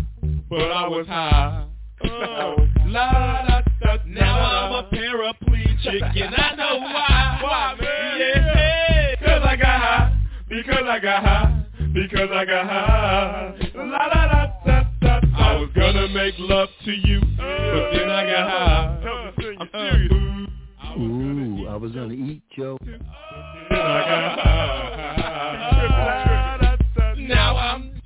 but I was high. Uh, La da da. Now I'm a paraplegic, and I know why. Why, man? Yeah, cause I got high. Because I got high. Because I got high. La da da make love to you, but then I got high. I'm serious. Ooh, I was gonna eat Joe. Then I got high. Now I'm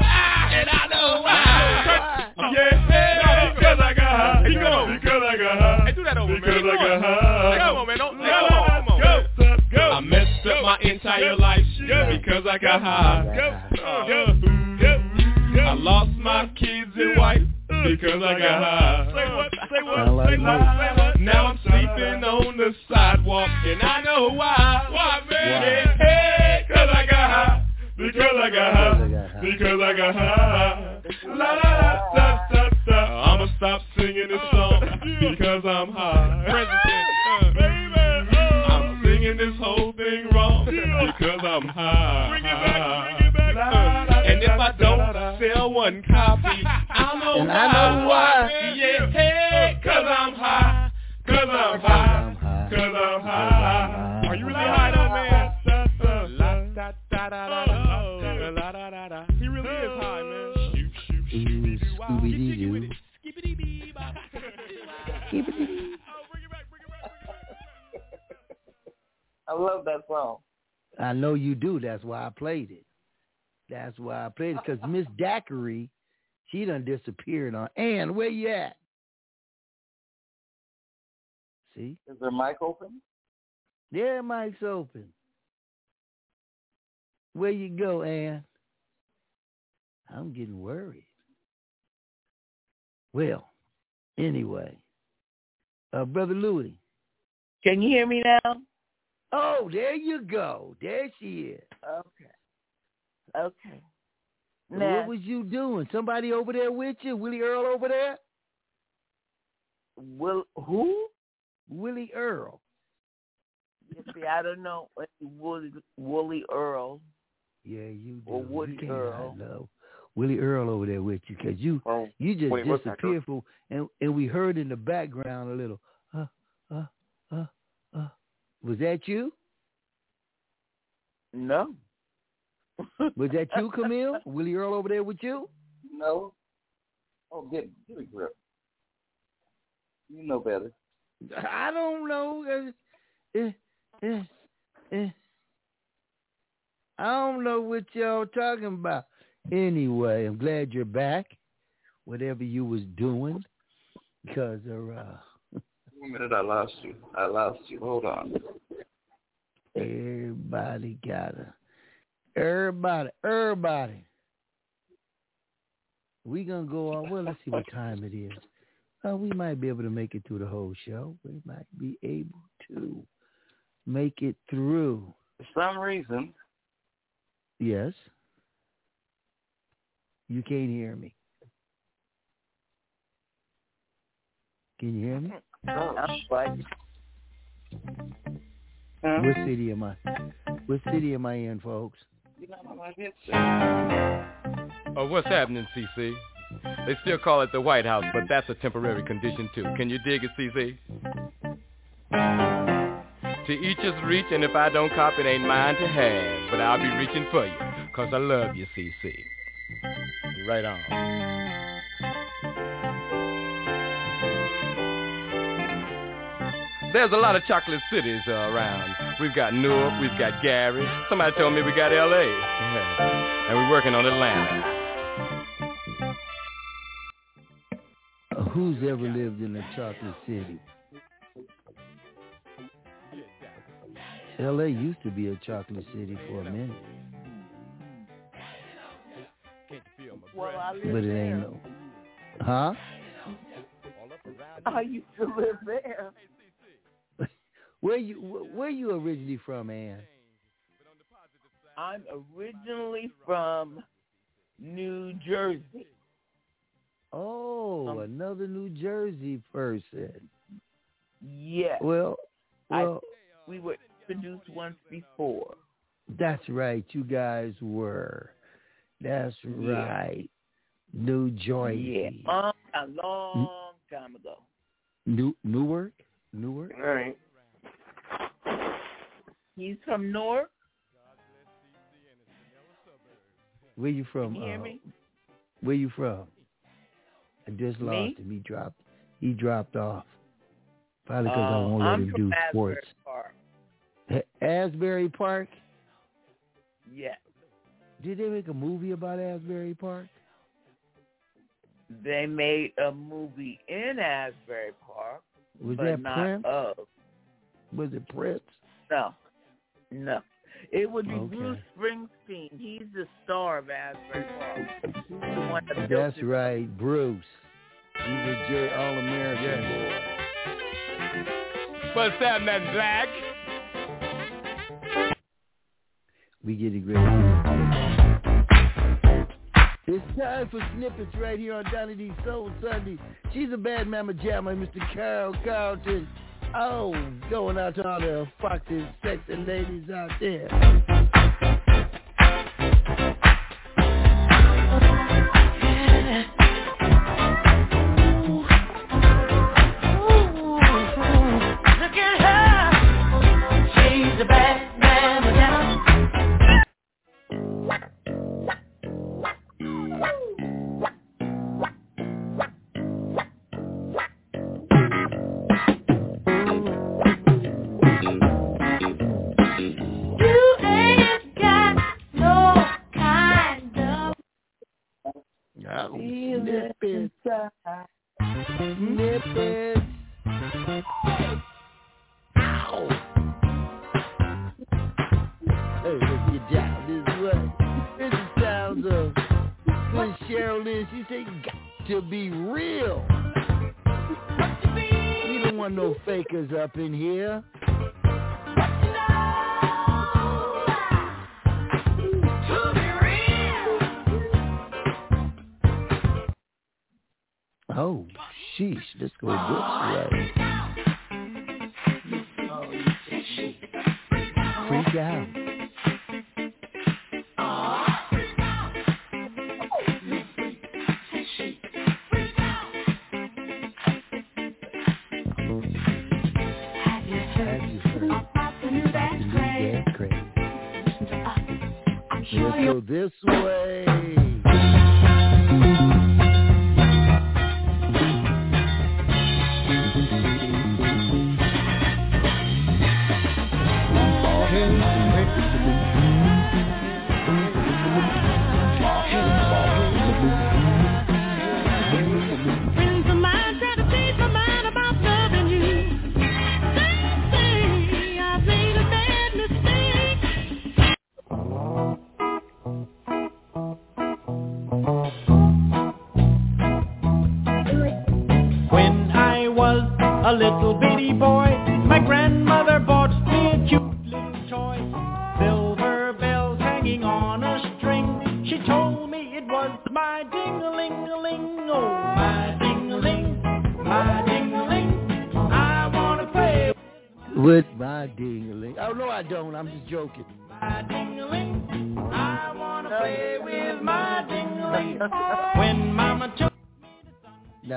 high, and I know why. Yeah, because I got high. Keep going. Because I got high. Hey, do that over, man. Because I got high. Come on, man. Don't, hey, come on, come on. Go, Go. I messed up my entire life because I got high. Go. Go, go, go. I lost my kids and wife because I got high. Say what? Say what? Say what? Say what? Now I'm sleeping on the sidewalk and I know why. Why, man? Yeah, hey, cause I got high. Because I got high. Because I got high. La la la da da da. I'ma stop singing this song because I'm high. President. Uh, Baby, I'm singing this whole thing wrong because I'm high. If I don't sell one copy, I know And why. I know why. Yeah, hey, cause I'm high. Cause I'm high. Cause I'm high. Are you really high though, man? La, da, da, da, da, da, la, da, da, da. He really is high, man. Shoot, shoot, shoot. Ooh, Scooby Continue with Doo. it. Skippity-bee, bop. I love that song. I know you do. That's why I played it. That's why I played it because Miss Daiquiri, she done disappeared on. Ann, where you at? See, Is their mic open? Yeah, mic's open. Where you go, Ann? I'm getting worried. Well, anyway, uh, brother Louis. Can you hear me now? Oh, there you go. There she is. Okay. Okay. Now, what was you doing? Somebody over there with you? Willie Earl over there? Will who? Willie Earl. You see, I don't know Wooly, Wooly Earl. Yeah, you do. Or Woody you Earl. know. Willie Earl over there with you because you Oh, you just wait, disappeared for and and we heard in the background a little uh uh uh uh was that you? No. Was that you, Camille? Willie Earl over there with you? No. Oh, get get a grip. You know better. I don't know. Uh, uh, uh, uh, I don't know what y'all talking about. Anyway, I'm glad you're back. Whatever you was doing, because uh, One minute, I lost you. I lost you. Hold on. everybody gotta, everybody, everybody. We gonna go on. Well, let's see what time it is. Uh, we might be able to make it through the whole show. We might be able to make it through. For some reason, Yes. You can't hear me. Can you hear me? What city am I? What city am I in, folks? Oh, what's happening, CC? They still call it the White House, but that's a temporary condition too. Can you dig it, CC? To each his reach, and if I don't cop, it ain't mine to have. But I'll be reaching for you, cause I love you, CC. Right on. There's a lot of chocolate cities uh, around. We've got Newark, we've got Gary. Somebody told me we got L.A. and we're working on Atlanta. Uh, Who's ever lived in a chocolate city? L.A. used to be a chocolate city for a minute, well, I live but it there. ain't no. Huh? I used to live there. Where you Where you originally from, Ann? I'm originally from New Jersey. Oh, Um, another New Jersey person. Yes. Well, I- well, We were introduced once before. that's right. You guys were. That's Yeah. right. New Yeah. Jersey. Long, a long time ago. New Newark. Newark. All right. He's from North. Where you from? You hear uh, me? Where you from? I just Me? lost him. He dropped. He dropped off. Probably because I Oh, won't let I'm him do Asbury sports. Park. Asbury Park. Yeah. Did they make a movie about Asbury Park? They made a movie in Asbury Park, Was but that not Prince? of. Was it Prince? No. No. It would be Okay. Bruce Springsteen. He's the star of Asbury Park. He's the one that That's it. right, Bruce. He's a Jerry All American What's happening, Zach? boy. We get it great. It's time for snippets right here on Donny D Soul Sunday. She's a bad mama jammer, Mr. Carl Carlton. Oh, going out to all the foxy, sexy ladies out there. Up in here. Oh, sheesh. Let's go this way.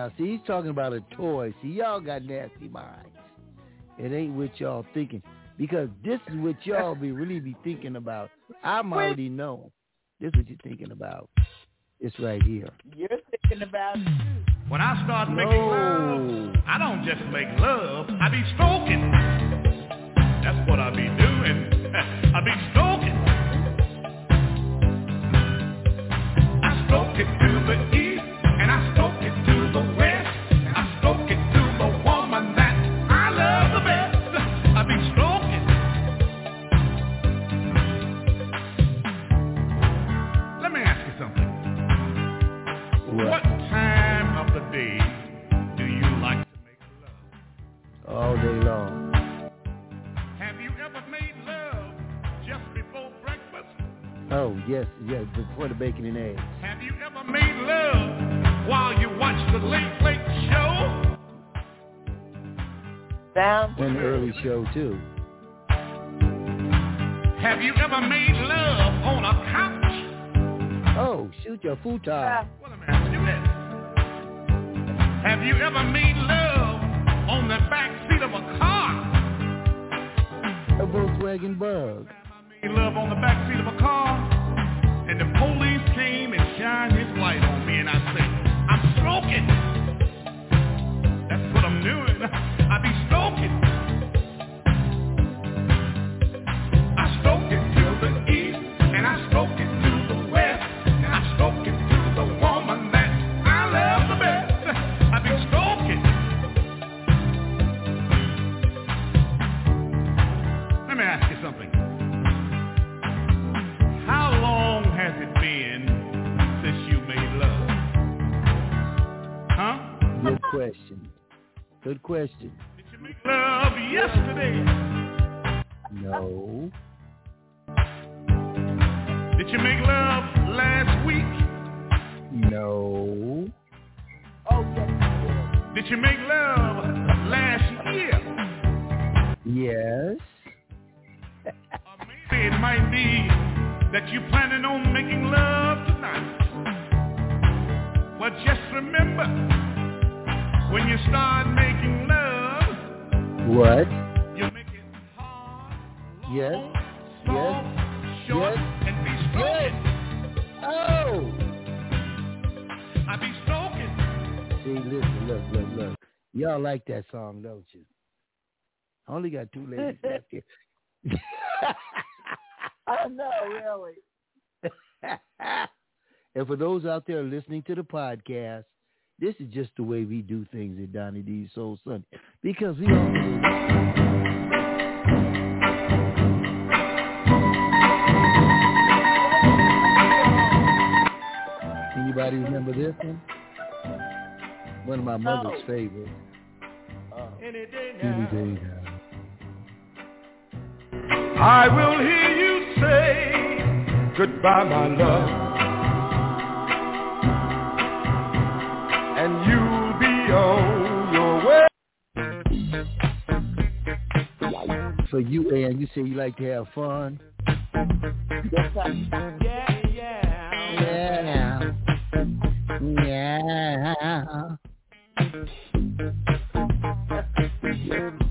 Now, see, he's talking about a toy. See, y'all got nasty minds. It ain't what y'all thinking. Because this is what y'all be really be thinking about. I'm already know. This is what you're thinking about. It's right here. You're thinking about it too. When I start making love, I don't just make love, I be stroking. That's what I be doing. I be stroking. I stroke it to the east, and I stroke it to bacon and eggs. Have you ever made love while you watch the Late Late Show? Down And the early show, too. Have you ever made love on a couch? Oh, shoot your futon. What am I asking you this? Have you ever made love on the back seat of a car? A Volkswagen Bug. Made love on the back seat of a car, and the police came and shined his light on me, and I said, I'm stroking. That's what I'm doing. I be song, don't you? I only got two ladies left here. I know, really. and for those out there listening to the podcast, this is just the way we do things at Donny D's Soul Sunday. Because we all Anybody remember this one? One of my mother's favorites. Any day Any now. day now. I will hear you say goodbye, my love. And you'll be on your way. So you, Ann, you say you like to have fun? Yes, I, Yeah, yeah. Yeah. Yeah. Curtis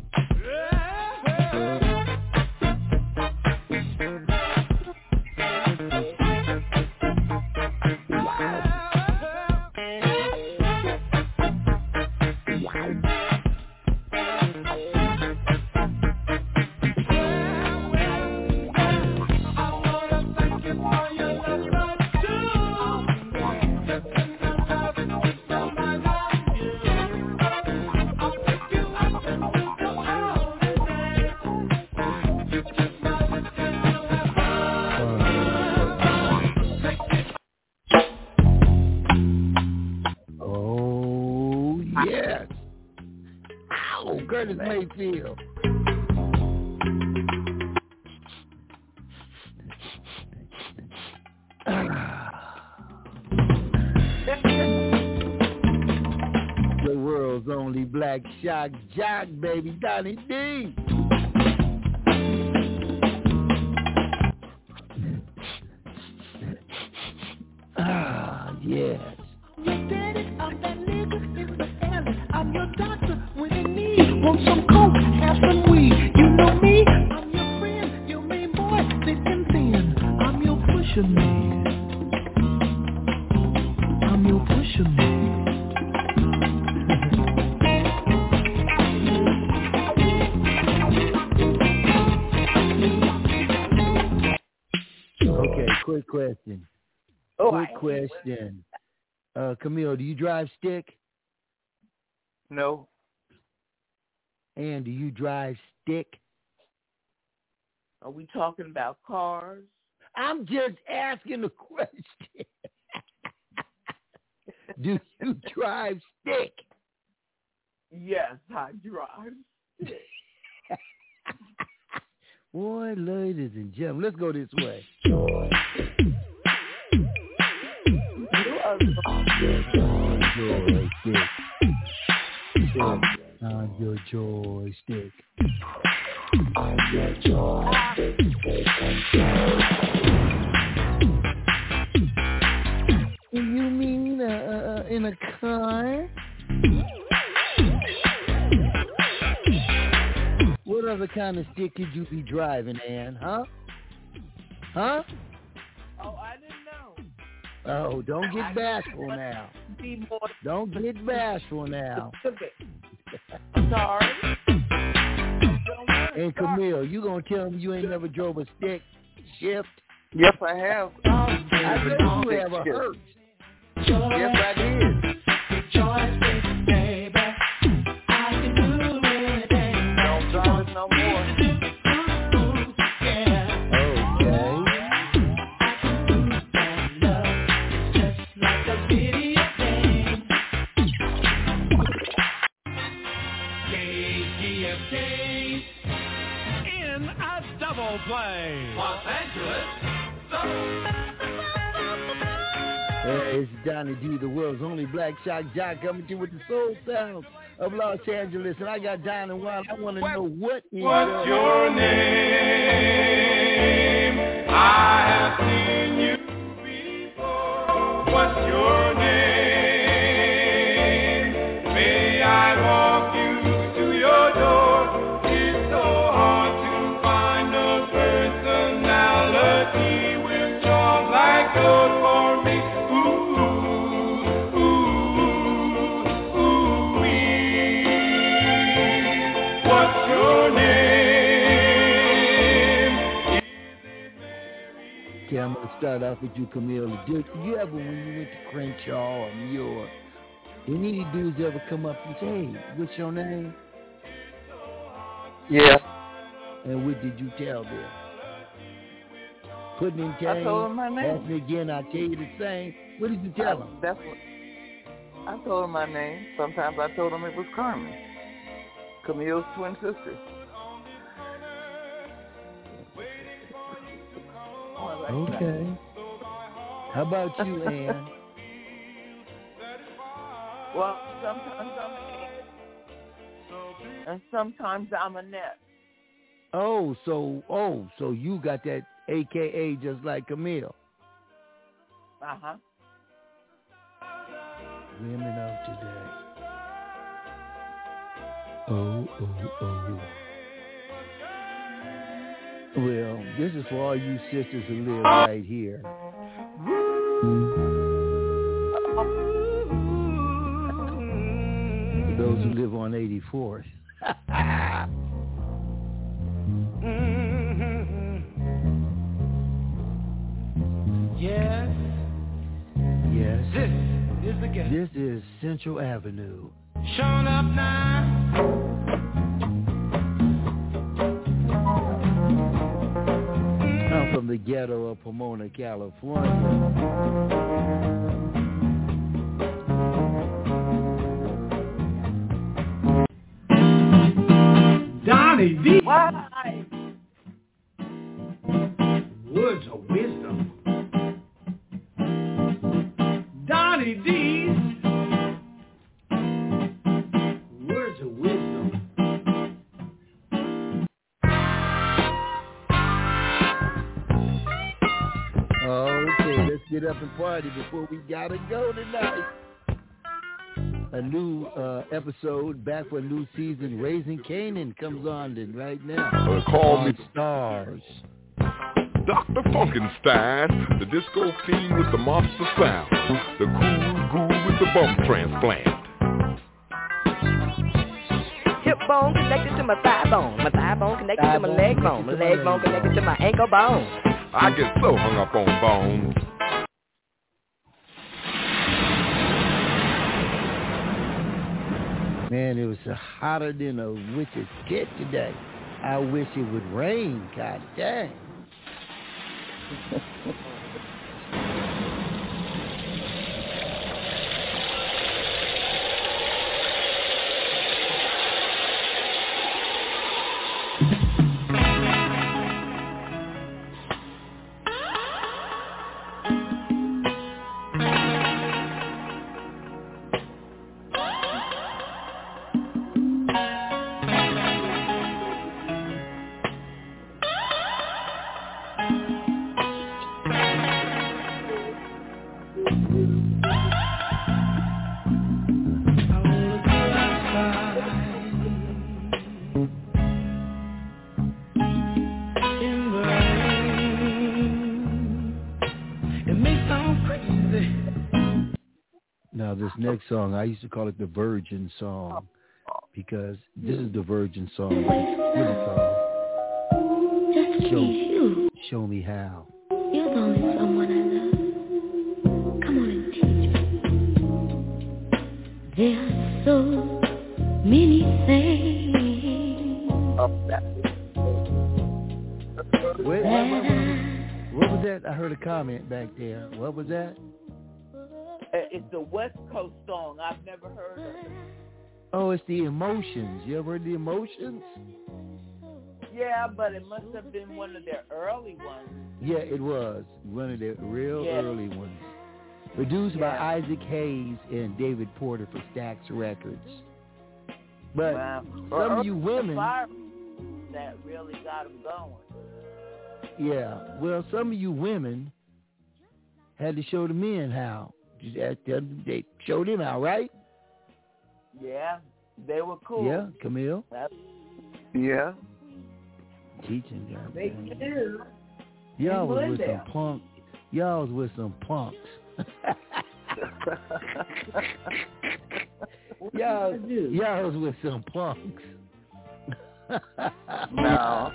Mayfield. the world's only black shock jock, baby, Donny D. question. Uh, Camille, do you drive stick? no. And do you drive stick? Are we talking about cars? I'm just asking the question. do you drive stick? Yes, I drive. Boy, ladies and gentlemen, let's go this way. Joystick. On your joystick. On your You mean uh, in a car? What other kind of stick could you be driving, Ann? Huh? Huh? Oh, don't get bashful now. Be more Don't get bashful now. Sorry. And Camille, you gonna tell me you ain't never drove a stick shift? Yes, I have. Um, I know you have a hurt. Yes, I did. Play. Los Angeles. Hey, it's Donny D, the world's only black shock jock, coming to you with the soul sounds of Los Angeles. And I got Don and Wild. I want to know what is What's your name? I have seen you before. What's your name? I'm start off with you, Camille. Did you ever, when you went to Crenshaw or New York, any dudes ever come up and say, "Hey, what's your name?" Yeah. And what did you tell them? Putting in I change. told them my name. Ask me again, I'll tell you the same. What did you tell him? That's what I told him my name. Sometimes I told him it was Carmen, Camille's twin sister. Okay. How about you, Ann? Well, sometimes I'm and sometimes I'm Annette. Oh, so oh, so you got that AKA just like Camille. Uh huh. Women of today. Oh, oh, oh. Well, this is for all you sisters who live right here. For those who live on 84th. Yes, Yes. this is the game. This is Central Avenue. Showing up now. The ghetto of Pomona, California. Donny D. Why? Words of wisdom. Up and party before we gotta go tonight. A new uh, episode back for a new season. Raising Kanan comes on then right now. Uh, call me Stars. Dr. Funkenstein, the disco fiend with the monster sound, the cool guru with the bum transplant. Hip bone connected to my thigh bone. My thigh bone connected to my leg bone. My leg bone connected to my ankle bone. I get so hung up on bones. Man, it was hotter than a witch's tit today. I wish it would rain. God dang. next song, I used to call it the Virgin song because this is the Virgin song. It's called Show. Show Me How. You're the only someone I love. Come on and teach me. There are so many things wait, wait, wait. What was that? I heard a comment back there. What was that? Uh, It's a West Coast song. I've never heard of it. Oh, it's the Emotions. You ever heard the Emotions? Yeah, but it must have been one of their early ones. Yeah, it was one of their real Yeah. early ones. Produced by Isaac Hayes and David Porter for Stax Records. But Wow. some of you women, that really got them going. yeah, well, some of you women had to show the men how. You had to- They showed them how, right? Yeah, they were cool. Yeah, Camille, That's- yeah. teaching them. They do. Y'all was with there. some punk. Y'all was with some punks. y'all, y'all was with some punks. No.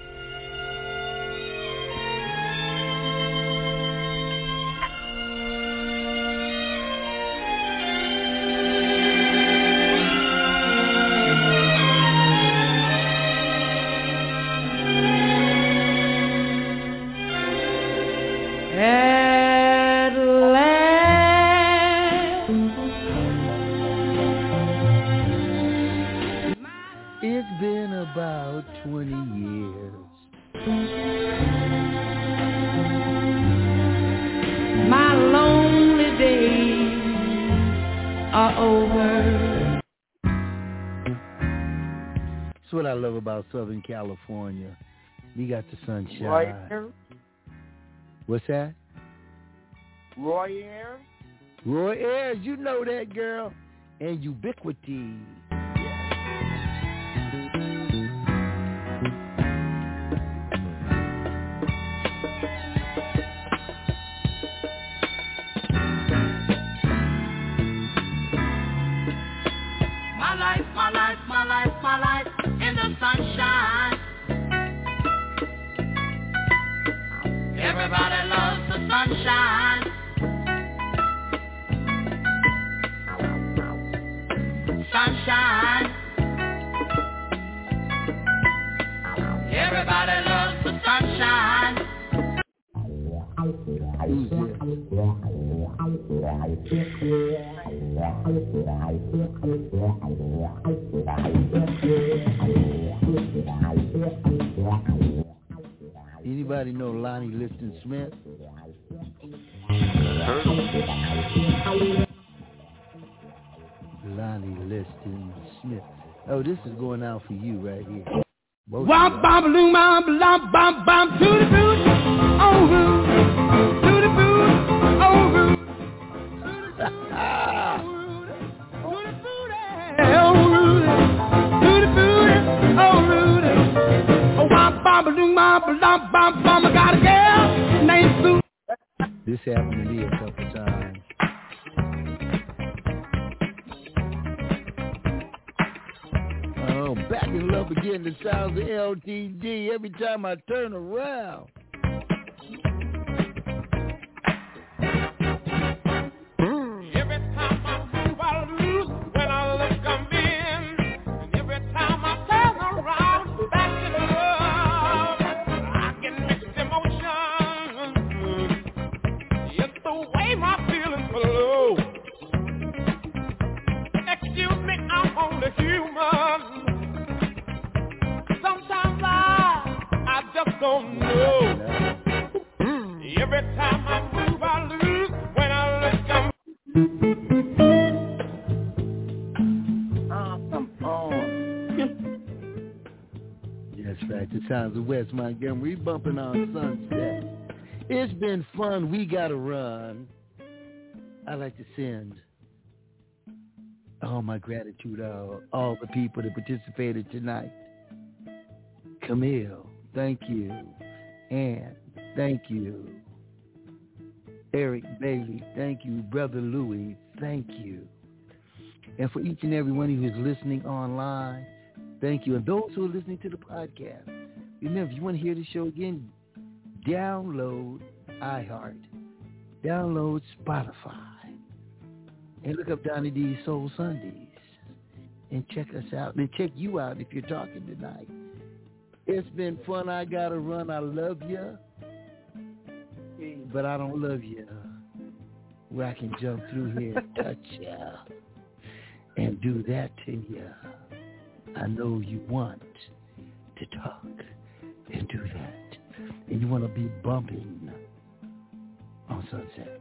Southern California. We got the sunshine. Roy Air, What's that? Roy Air, Roy Ayers, you know that girl. And ubiquity. Lonnie Liston Smith. Oh, this is going out for you right here. Womp bom loom bom bom bom bom to the boot, oh root, to the boot, oh root, oh to the boot, oh root, oh womp bom loom bom bom bom bom. I got a girl. This happened to me a couple times. Oh, back in love again. The sounds of LTD every time I turn around. Don't know. Every time I move, I lose. When I look, I'm oh, come on. That's right. The sounds of Wes Montgomery bumping on Sunset. It's been fun. We got to run. I'd like to send all my gratitude to all the people that participated tonight. Camille, thank you. And thank you. Eric Bailey, thank you. Brother Louis, thank you. And for each and every one of you who's listening online, thank you. And those who are listening to the podcast, remember, if you want to hear the show again, download iHeart, download Spotify, and look up Donny D's Soul Sundays and check us out. And check you out if you're talking tonight. It's been fun. I got to run. I love you. But I don't love you. Where I can jump through here and touch you and do that to you. I know you want to talk and do that. And you want to be bumping on Sunset.